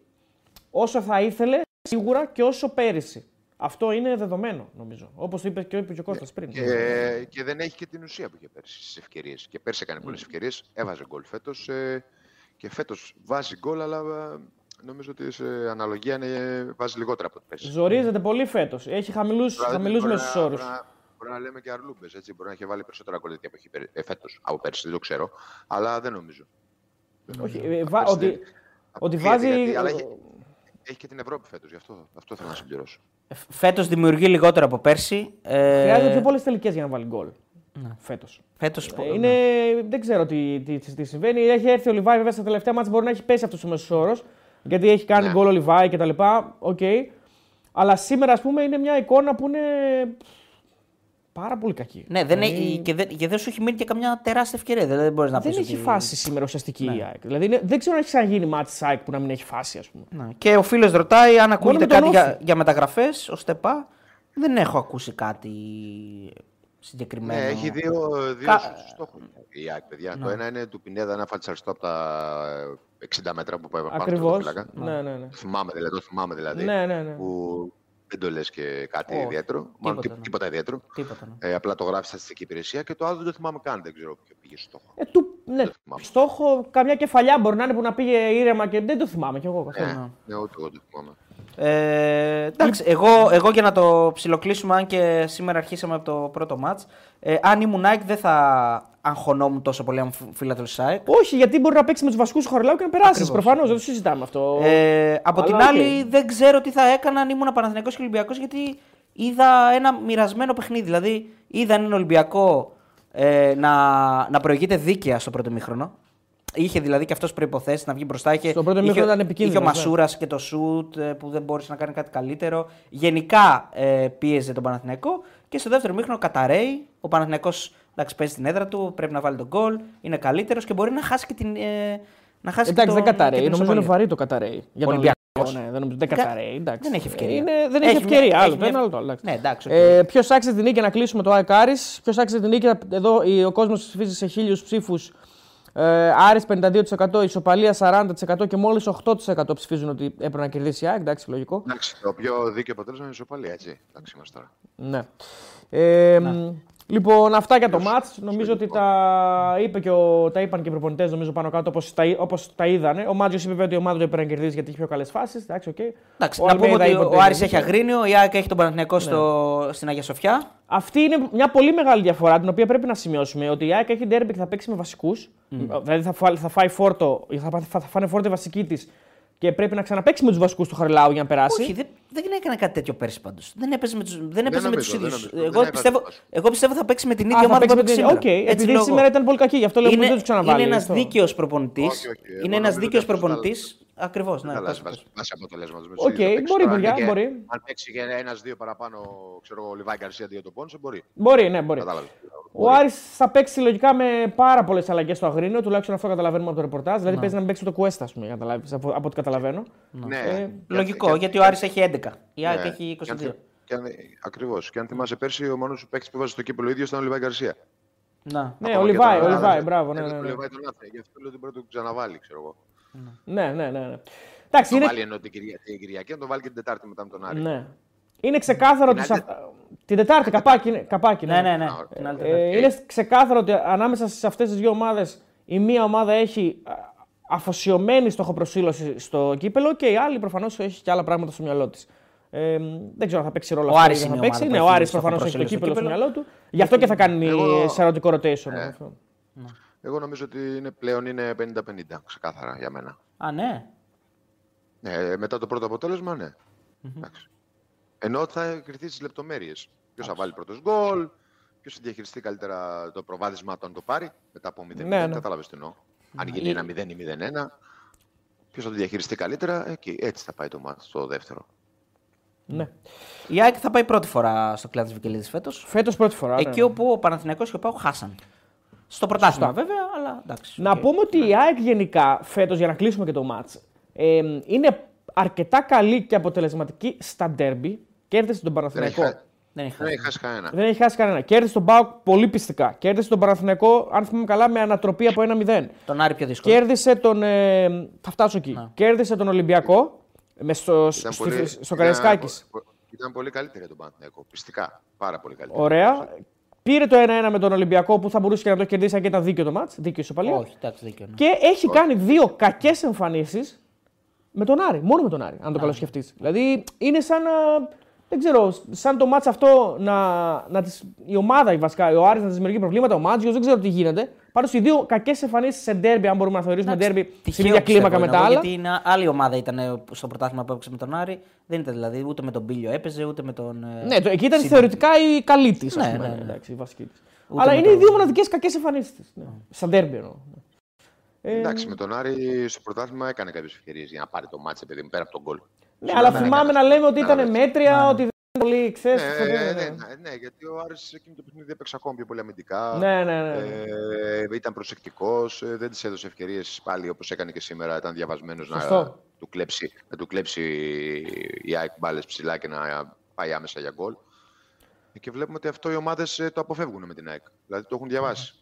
όσο θα ήθελε σίγουρα και όσο πέρυσι. Αυτό είναι δεδομένο νομίζω. Όπως το είπε και ο, και ο Κώστας πριν. Και, και δεν έχει και την ουσία που είχε πέρσι στις ευκαιρίες. Και πέρσι έκανε Ναι. πολλέ ευκαιρίες, έβαζε γκολ φέτος. Ε, και φέτος βάζει γκολ, αλλά ε, νομίζω ότι σε αναλογία είναι, βάζει λιγότερα από ό,τι πέρσι. Ζορίζεται πολύ φέτος. Έχει χαμηλού Δηλαδή, χαμηλούς μπορεί μέσου να- όρους. Μπορεί να, μπορεί να λέμε και αρλούμπες, έτσι. Μπορεί να έχει βάλει περισσότερα γκολ τέτοια που έχει πέρ- ε, φέτος από πέρσι, δεν το ξέρω. Αλλά δεν νομίζω. Δεν Όχι, νομίζω. ε, Από βα- πέρσι ότι, δεν- ότι αποκλείεται, βάζει. γιατί- αλλά έχει, έχει και την Ευρώπη φέτος, γι' αυτό, αυτό θέλω να συμπληρώσω. Φέτος δημιουργεί λιγότερο από πέρσι. Ε, Χρειάζεται πιο πολλές τελικές για να βάλει γκολ. Φέτος. Φέτος, Ε, Είναι, δεν ξέρω τι, τι, τι συμβαίνει. Έχει έρθει ο Λιβάη, βέβαια στα τελευταία μάτια μπορεί να έχει πέσει αυτός ο μέσος όρος. Γιατί έχει κάνει Ναι. γκολ ο Λιβάη κτλ. Οκ. Αλλά σήμερα, ας πούμε, είναι μια εικόνα που είναι. Πάρα πολύ κακή. Ναι, δεν Δηλαδή, έχει, και, δεν, και δεν σου έχει μείνει και καμιά τεράστια ευκαιρία. Δηλαδή, δεν μπορείς να δεν πεις έχει ότι- φάση σήμερα ουσιαστική η ΑΕΚ. Δηλαδή είναι- δεν ξέρω αν έχει ξαναγίνει μάτι της ΑΕΚ που να μην έχει φάση, ας πούμε. Ναι. Και ο φίλος ρωτάει αν ακούγεται με τον κάτι Όφη. για, για μεταγραφές ω ΤΕΠΑ. Δεν έχω ακούσει κάτι συγκεκριμένο. Ναι, έχει δύο, δύο Κα- στόχους η ΑΕΚ, παιδιά. Ναι. Το ένα είναι του Πινέδα να φατσαριστώ από τα 60 μέτρα που πάει πάνω στο Ακριβώς. φύλακα. Ναι, ναι, ναι. Το θυμάμαι δηλαδή, το θυμάμαι δηλαδή. Ναι, ναι, ναι. Που δεν το λες και κάτι Όχι, ιδιαίτερο. Μάλλον τίποτα, τί- ναι. τίποτα ιδιαίτερο. Τίποτα. Ναι. Ε, απλά το γράφεις στατιστική υπηρεσία και το άλλο δεν το θυμάμαι καν. Δεν ξέρω ποιο πήγε στο στόχο. Ε, του, ναι, το θυμάμαι. στόχο, καμιά κεφαλιά μπορεί να είναι που να πήγε ήρεμα και δεν το θυμάμαι κι εγώ καθόλου. Ναι, ναι, ούτε εγώ το θυμάμαι. Ε, εντάξει, εγώ, εγώ για να το ψιλοκλείσουμε, αν και σήμερα αρχίσαμε από το πρώτο ματς, ε, αν ήμουν ΑΕΚ δεν θα αγχωνόμουν τόσο πολύ αν φίλαθλος της ΑΕΚ. Όχι, γιατί μπορεί να παίξει με τους βασικούς του Χαριλάου και να περάσεις. Ακριβώς. Προφανώς, δεν το συζητάμε αυτό. Ε, από Αλλά την οκ. άλλη, δεν ξέρω τι θα έκανα αν ήμουν Παναθηναϊκός και Ολυμπιακός γιατί είδα ένα μοιρασμένο παιχνίδι. Δηλαδή, είδα έναν Ολυμπιακό ε, να, να προηγείται δίκαια στο πρώτο ημίχρονο. Είχε δηλαδή και αυτός προϋποθέσεις να βγει μπροστά. Είχε, Στο πρώτο είχε, ημίχρονο ήταν είχε ο επικίνδυνος, ναι. Μασούρας και το σουτ ε, που δεν μπόρεσε να κάνει κάτι καλύτερο. Γενικά ε, πίεζε τον Παναθηναϊκό. Και στο δεύτερο ημίχρονο καταρρέει. Ο Παναθηναϊκός εντάξει, παίζει την έδρα του, πρέπει να βάλει τον γκολ. Είναι καλύτερος και μπορεί να χάσει και την. Ε, να χάσει Εντάξει, και δεν τον- καταρρέει. και την Νομίζω είναι ισοπαλία. βαρύ το καταρρέει. Για τον Ολυμπιακός. Ολυμπιακός. Ναι, δεν, νομίζω, δεν Κα- καταρρέει. Εντάξει. δεν έχει ευκαιρία. Είναι, δεν έχει, Έχει μια- ευκαιρία. έχει άλλο το μια- ένα, άλλο το άλλο. εντάξει. Ναι, εντάξει. οκ. Ε, Ποιος άξιζε την νίκη να κλείσουμε το ΑΕΚ Άρης. Ποιος άξιζε την νίκη, εδώ η- ο κόσμος ψηφίζει σε χίλιους ψήφους. Ε, Άρης 52%, ισοπαλία 40% και μόλις 8% ψηφίζουν ότι έπρεπε να κερδίσει η ΑΕΚ. Εντάξει, λογικό. Εντάξει, το πιο δίκαιο αποτέλεσμα είναι η ισοπαλία, έτσι. Εντάξει, είμαστε τώρα. Ναι. Ε, μ, Λοιπόν, αυτά για το ματς. Νομίζω ότι τα, είπε και ο, τα είπαν και οι προπονητές νομίζω πάνω κάτω όπως τα, όπως τα είδανε. Ο Μάντζιος είπε βέβαια ότι η ομάδα του έπρεπε να κερδίσει γιατί έχει πιο καλές φάσεις. Εντάξει, οκ. Εντάξει, Ο να πούμε Αλμέιδα ότι είπε ο δεν Άρης είναι έχει δίκαιο. Αγρίνιο, η ΑΕΚ έχει τον Παναθηναϊκό Ναι. στο, στην Αγία Σοφιά. Αυτή είναι μια πολύ μεγάλη διαφορά την οποία πρέπει να σημειώσουμε. Ότι η ΑΕΚ έχει ντέρμπι και θα παίξει με βασικούς. Δηλαδή θα, φά, θα φάει φόρτο, θα, πά- θα, θα φάνε φόρτο οι βασικοί της και πρέπει να ξαναπαίξει με τους βασικούς του Χαριλάου για να περάσει. Όχι, δεν, δεν έκανε κάτι τέτοιο πέρσι πάντως. Δεν έπαιζε με, τους, δεν έπαιζε με νομίζω, τους δεν ίδιους. νομίζω. Δεν Εγώ, έκανε πιστεύω, λάθος. εγώ πιστεύω θα παίξει με την Α, ίδια θα ομάδα που παίξει με έπαιξε την- σήμερα. Οκ, Έτσι επειδή λόγω. σήμερα ήταν πολύ κακή, γι' αυτό λέω ότι είναι, δεν τους ξαναβάλει. είναι ένας αυτό. δίκαιος προπονητής. Όχι, όχι, εγώ Είναι ένας νομίζω δίκαιος ότι αυτό θα προπονητής. Αλλάξει. Ακριβώς. Ναι, Δεν αλλάζει πες, πες. βάση- βάση αποτελέσματος. Οκ, μπορεί, παιδιά, μπορεί. Αν παίξει και ένα-δύο παραπάνω, ξέρω εγώ, Λιβάι Γκαρσία αντί για τον Πόνσε, μπορεί. Μπορεί, ναι, μπορεί. Κατάλαβες. Ο Άρης θα παίξει λογικά με πάρα πολλές αλλαγές στο Αγρίνιο, τουλάχιστον αυτό καταλαβαίνουμε από το ρεπορτάζ. Δηλαδή παίζει να μην παίξει το Κουέστα, ας πούμε, για να καταλάβεις, από, από ό,τι καταλαβαίνω. Ναι. Ε, Λογικό, γιατί ο Άρης έχει 11. Η ΑΕΚ Ναι. έχει Και αν 22. θε- και αν- Ακριβώς. Και αν θυμάσαι πέρσι, ο μόνος που παίξει που βάζει στο κύπελο ίδιο ήταν ο Λιβάη Γκαρσία. Να. Ναι, Ακόμα ο και Λιβάη, τώρα, ο Λιβάη, ε, μπράβο. Ναι, ε, ναι, Ο ναι. Λιβάη τον άφηνε, γι' αυτό λέω ότι πρέπει να τον ξαναβάλει, ξέρω εγώ. Ναι, ναι, ναι, ναι. Εντάξει, Το είναι, βάλει ενώ την Κυριακή, την Κυριακή, να τον βάλει και την Τετάρτη μετά με τον Άρη. ναι. είναι ξεκάθαρο ότι. Την άλλη- σε- Την Τετάρτη, καπάκι, είναι- καπάκι. Ναι, ναι, ναι. Α, Την άλλη Ε, Τετάρτη. είναι ξεκάθαρο ότι ανάμεσα σε αυτές τις δύο ομάδες η μία ομάδα έχει α, αφοσιωμένη στοχοπροσύλωση στο κύπελο και η άλλη προφανώς έχει και άλλα πράγματα στο μυαλό της. Ε, δεν ξέρω αν θα παίξει ρόλο Ο αυτό. Άρης ή δεν είναι θα η παίξει. ομάδα Ναι, που ο έχει Άρης προφανώς έχει το στοχοπροσύλωση στο κύπελο στο κύπελο. μυαλό του. Γι' αυτό και θα κάνει Εγώ- σε ερωτικό rotation. Ε. αυτό. Εγώ νομίζω ότι είναι, πλέον είναι 50-50, ξεκάθαρα για μένα. Α, ναι. Ναι, μετά το πρώτο αποτέλεσμα, ναι. Εντάξει. Ενώ θα κρυθεί στις λεπτομέρειες. Ποιος θα βάλει πρώτος γκολ, ποιος θα διαχειριστεί καλύτερα το προβάδισμα του αν το πάρει μετά από 0-0. Ναι, ναι. Κατάλαβες τι εννοώ. Αν γίνει Ε, ένα 0 ή 0-1, ποιος θα το διαχειριστεί καλύτερα, εκεί, έτσι θα πάει το ματς στο δεύτερο. Ναι. Η ΑΕΚ θα πάει πρώτη φορά στο Κλεάνθης Βικελίδης φέτος. Φέτος πρώτη φορά. ναι, Εκεί ναι. όπου ο Παναθηναϊκός και ο ΠΑΟΚ χάσαν. Στο πρωτάθλημα βέβαια, αλλά εντάξει. Να οκ. πούμε ότι η ΑΕΚ γενικά φέτος, για να κλείσουμε και το μάτς, ε, είναι αρκετά καλή και αποτελεσματική στα ντέρμπι. Κέρδισε τον Δεν έχει, Παναθηναϊκό. χα- Δεν έχει δεν έχει χάσει. χάσει κανένα. Δεν έχει χάσει κανένα. Κέρδισε τον Μπάουκ πολύ πιστικά. Κέρδισε τον Παναθηναϊκό, αν θυμάμαι καλά, με ανατροπή από 1-0. Τον Άρη πιο δύσκολο. Κέρδισε τον. Ε, θα φτάσω εκεί. Κέρδισε τον Ολυμπιακό με στο, Ήταν στο, πολύ- στο ήταν- Καραϊσκάκης. Ήταν πολύ καλύτερη για τον Παναθηναϊκό. Πιστικά. Πάρα πολύ καλύτερη. Ωραία. Πήρε το 1-1 με τον Ολυμπιακό που θα μπορούσε και να το κερδίσει αν και ήταν δίκαιο το μάτς. Δίκαιο ισοπαλία. Όχι, εντάξει, δίκιο. Ναι. Και έχει κάνει δύο κακές εμφανίσεις με τον Άρη. Μόνο με τον Άρη, αν το καλοσκεφτεί. Δηλαδή είναι σαν να. Δεν ξέρω, σαν το μάτς αυτό να, να τις, η ομάδα η βασικά, ο Άρης να τη δημιουργεί προβλήματα, ο Μάτζιο, δεν ξέρω τι γίνεται. Πάντω οι δύο κακές εμφανίσεις σε ντέρμπι, αν μπορούμε να θεωρήσουμε Εντάξει, ντέρμπι, στην τυχαίο ίδια κλίμακα πιστεύω με τα είναι εγώ, άλλα. Γιατί είναι άλλη ομάδα ήταν στο πρωτάθλημα που έπαιξε με τον Άρη. Δεν ήταν δηλαδή ούτε με τον Μπίλιο έπαιζε, ούτε με τον. ε, Ναι, το, εκεί ήταν Σίδη. θεωρητικά η καλή τη. Ναι, Ναι, ναι, ναι. Εντάξει, η βασική της. Ούτε Αλλά με είναι τον- οι δύο μοναδικές κακές εμφανίσεις της. Ναι. Σαν ντέρμπι εννοώ. Ε, Εντάξει, με τον Άρη στο πρωτάθλημα έκανε κάποιες ευκαιρίες για να πάρει το μάτσο, επειδή πέρα από τον γκολ. Ναι, αλλά θυμάμαι να λέμε ότι ήταν Κατάλαβες. μέτρια, ότι δεν ήταν πολύ, ξέρεις. Ναι, ναι, ναι, ναι, ναι, γιατί ο Άρης εκείνο το παιχνίδι έπαιξε ακόμη πιο πολύ αμυντικά. Ναι, ναι, ναι. Ε, ήταν προσεκτικός, δεν της έδωσε ευκαιρίες πάλι όπως έκανε και σήμερα. Ήταν διαβασμένος να, του κλέψει, να του κλέψει η ΑΕΚ μπάλες ψηλά και να πάει άμεσα για γκολ. Και βλέπουμε ότι αυτό οι ομάδες το αποφεύγουν με την ΑΕΚ. Δηλαδή το έχουν διαβάσει.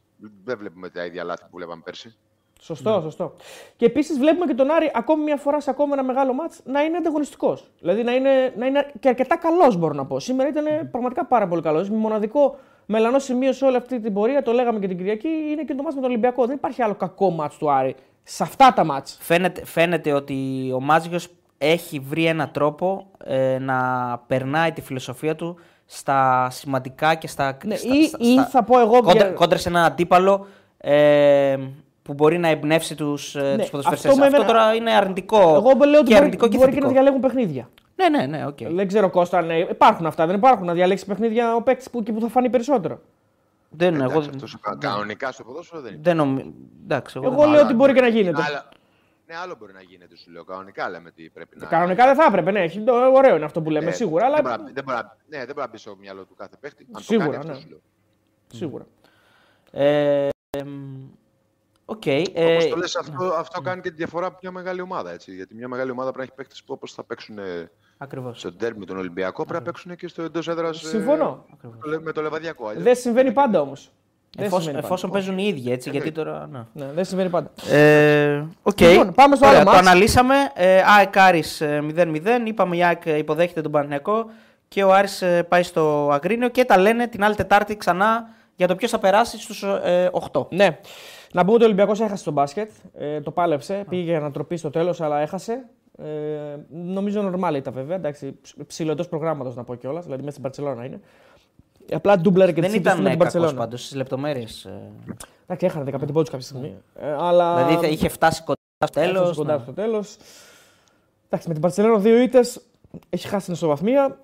Δεν βλέπουμε τα ίδια λάθη που βλέπαμε πέρσι. Σωστό, ναι. σωστό. Και επίσης βλέπουμε και τον Άρη ακόμη μια φορά σε ακόμα ένα μεγάλο μάτς να είναι ανταγωνιστικός. Δηλαδή να είναι, να είναι και αρκετά καλός, μπορώ να πω. Σήμερα ήταν mm. πραγματικά πάρα πολύ καλός. Μοναδικό μελανό σημείο σε όλη αυτή την πορεία, το λέγαμε και την Κυριακή, είναι και το μάτς με τον Ολυμπιακό. Δεν υπάρχει άλλο κακό μάτς του Άρη σε αυτά τα μάτς. Φαίνεται, φαίνεται ότι ο Μάζιος έχει βρει έναν τρόπο ε, να περνάει τη φιλοσοφία του στα σημαντικά και στα. Ναι, στα, ή, στα, ή θα πω εγώ. Κόντρα, κόντρα σε έναν αντίπαλο. Ε, που μπορεί να εμπνεύσει τους ε, ναι, ποδοσφαιριστές. Αυτό, αυτό τώρα είναι αρνητικό. Εγώ λέω ότι και αρνητικό μπορεί, και, μπορεί και να διαλέγουν παιχνίδια. Ναι, ναι, ναι. Okay. Δεν ξέρω Κώστα, ναι. υπάρχουν αυτά. Δεν υπάρχουν να διαλέξει παιχνίδια ο παίκτης που, που θα φανεί περισσότερο. Δεν είναι. Εγώ... Κανονικά στο ποδόσφαιρο δεν είναι. Δεν νομι... Εντάξει, εγώ, εγώ λέω ότι μπορεί και να γίνεται. Άλλα... Ναι, άλλο μπορεί να γίνεται, σου λέω. Κανονικά λέμε τι πρέπει να. Κανονικά δεν θα έπρεπε, ναι. Ωραίο είναι αυτό που λέμε, ναι, σίγουρα. Αλλά... Δεν μπορεί, δεν μπορεί, ναι, δεν μπορεί να μπει στο μυαλό του κάθε παίχτη. Σίγουρα, ναι. Σίγουρα. Ε, Okay, ε, όπως το λες, αυτό, αυτό κάνει και τη διαφορά από μια μεγάλη ομάδα. Έτσι. Γιατί μια μεγάλη ομάδα πρέπει να έχει παίκτες που όπως θα παίξουν Ακριβώς. στο τέρμι με τον Ολυμπιακό, πρέπει να παίξουν και στο εντός έδρας. Συμφωνώ. Ε, με το Λεβαδιακό. Δεν συμβαίνει πάντα όμως. Εφόσον, εφόσον παίζουν οι ίδιοι, έτσι, γιατί τώρα. Ναι. ναι, δεν συμβαίνει πάντα. Ε, okay. λοιπόν, πάμε στο άλλο. Το αναλύσαμε. Ε, ΑΕΚ Άρης 0-0. Ε, Είπαμε η ΑΕΚ υποδέχεται τον Παναγιακό και ο Άρης ε, πάει στο Αγρίνιο και τα λένε την άλλη Τετάρτη ξανά για το ποιος θα περάσει στους ε, 8. Ναι. Να πούμε ότι ο Ολυμπιακός έχασε τον μπάσκετ. Ε, το πάλεψε. Πήγε για να τροπεί στο τέλος, αλλά έχασε. Ε, νομίζω νορμάλ ήταν βέβαια. Εντάξει, ψηλό προγράμματος να πω κιόλας. Δηλαδή μέσα στην Παρσελόνα είναι. Απλά ντούμπλερ και Δεν ήταν με την Παρσελόνα. πάντως στις λεπτομέρειες. Ε. Εντάξει, έχανε 15 πόντους κάποια στιγμή. Ε, αλλά... Δηλαδή είχε φτάσει κοντά στο τέλος. Κοντά ναι. στο τέλος. Εντάξει, με την Παρσελόνα δύο ήττες έχει χάσει την ισοβαθμία.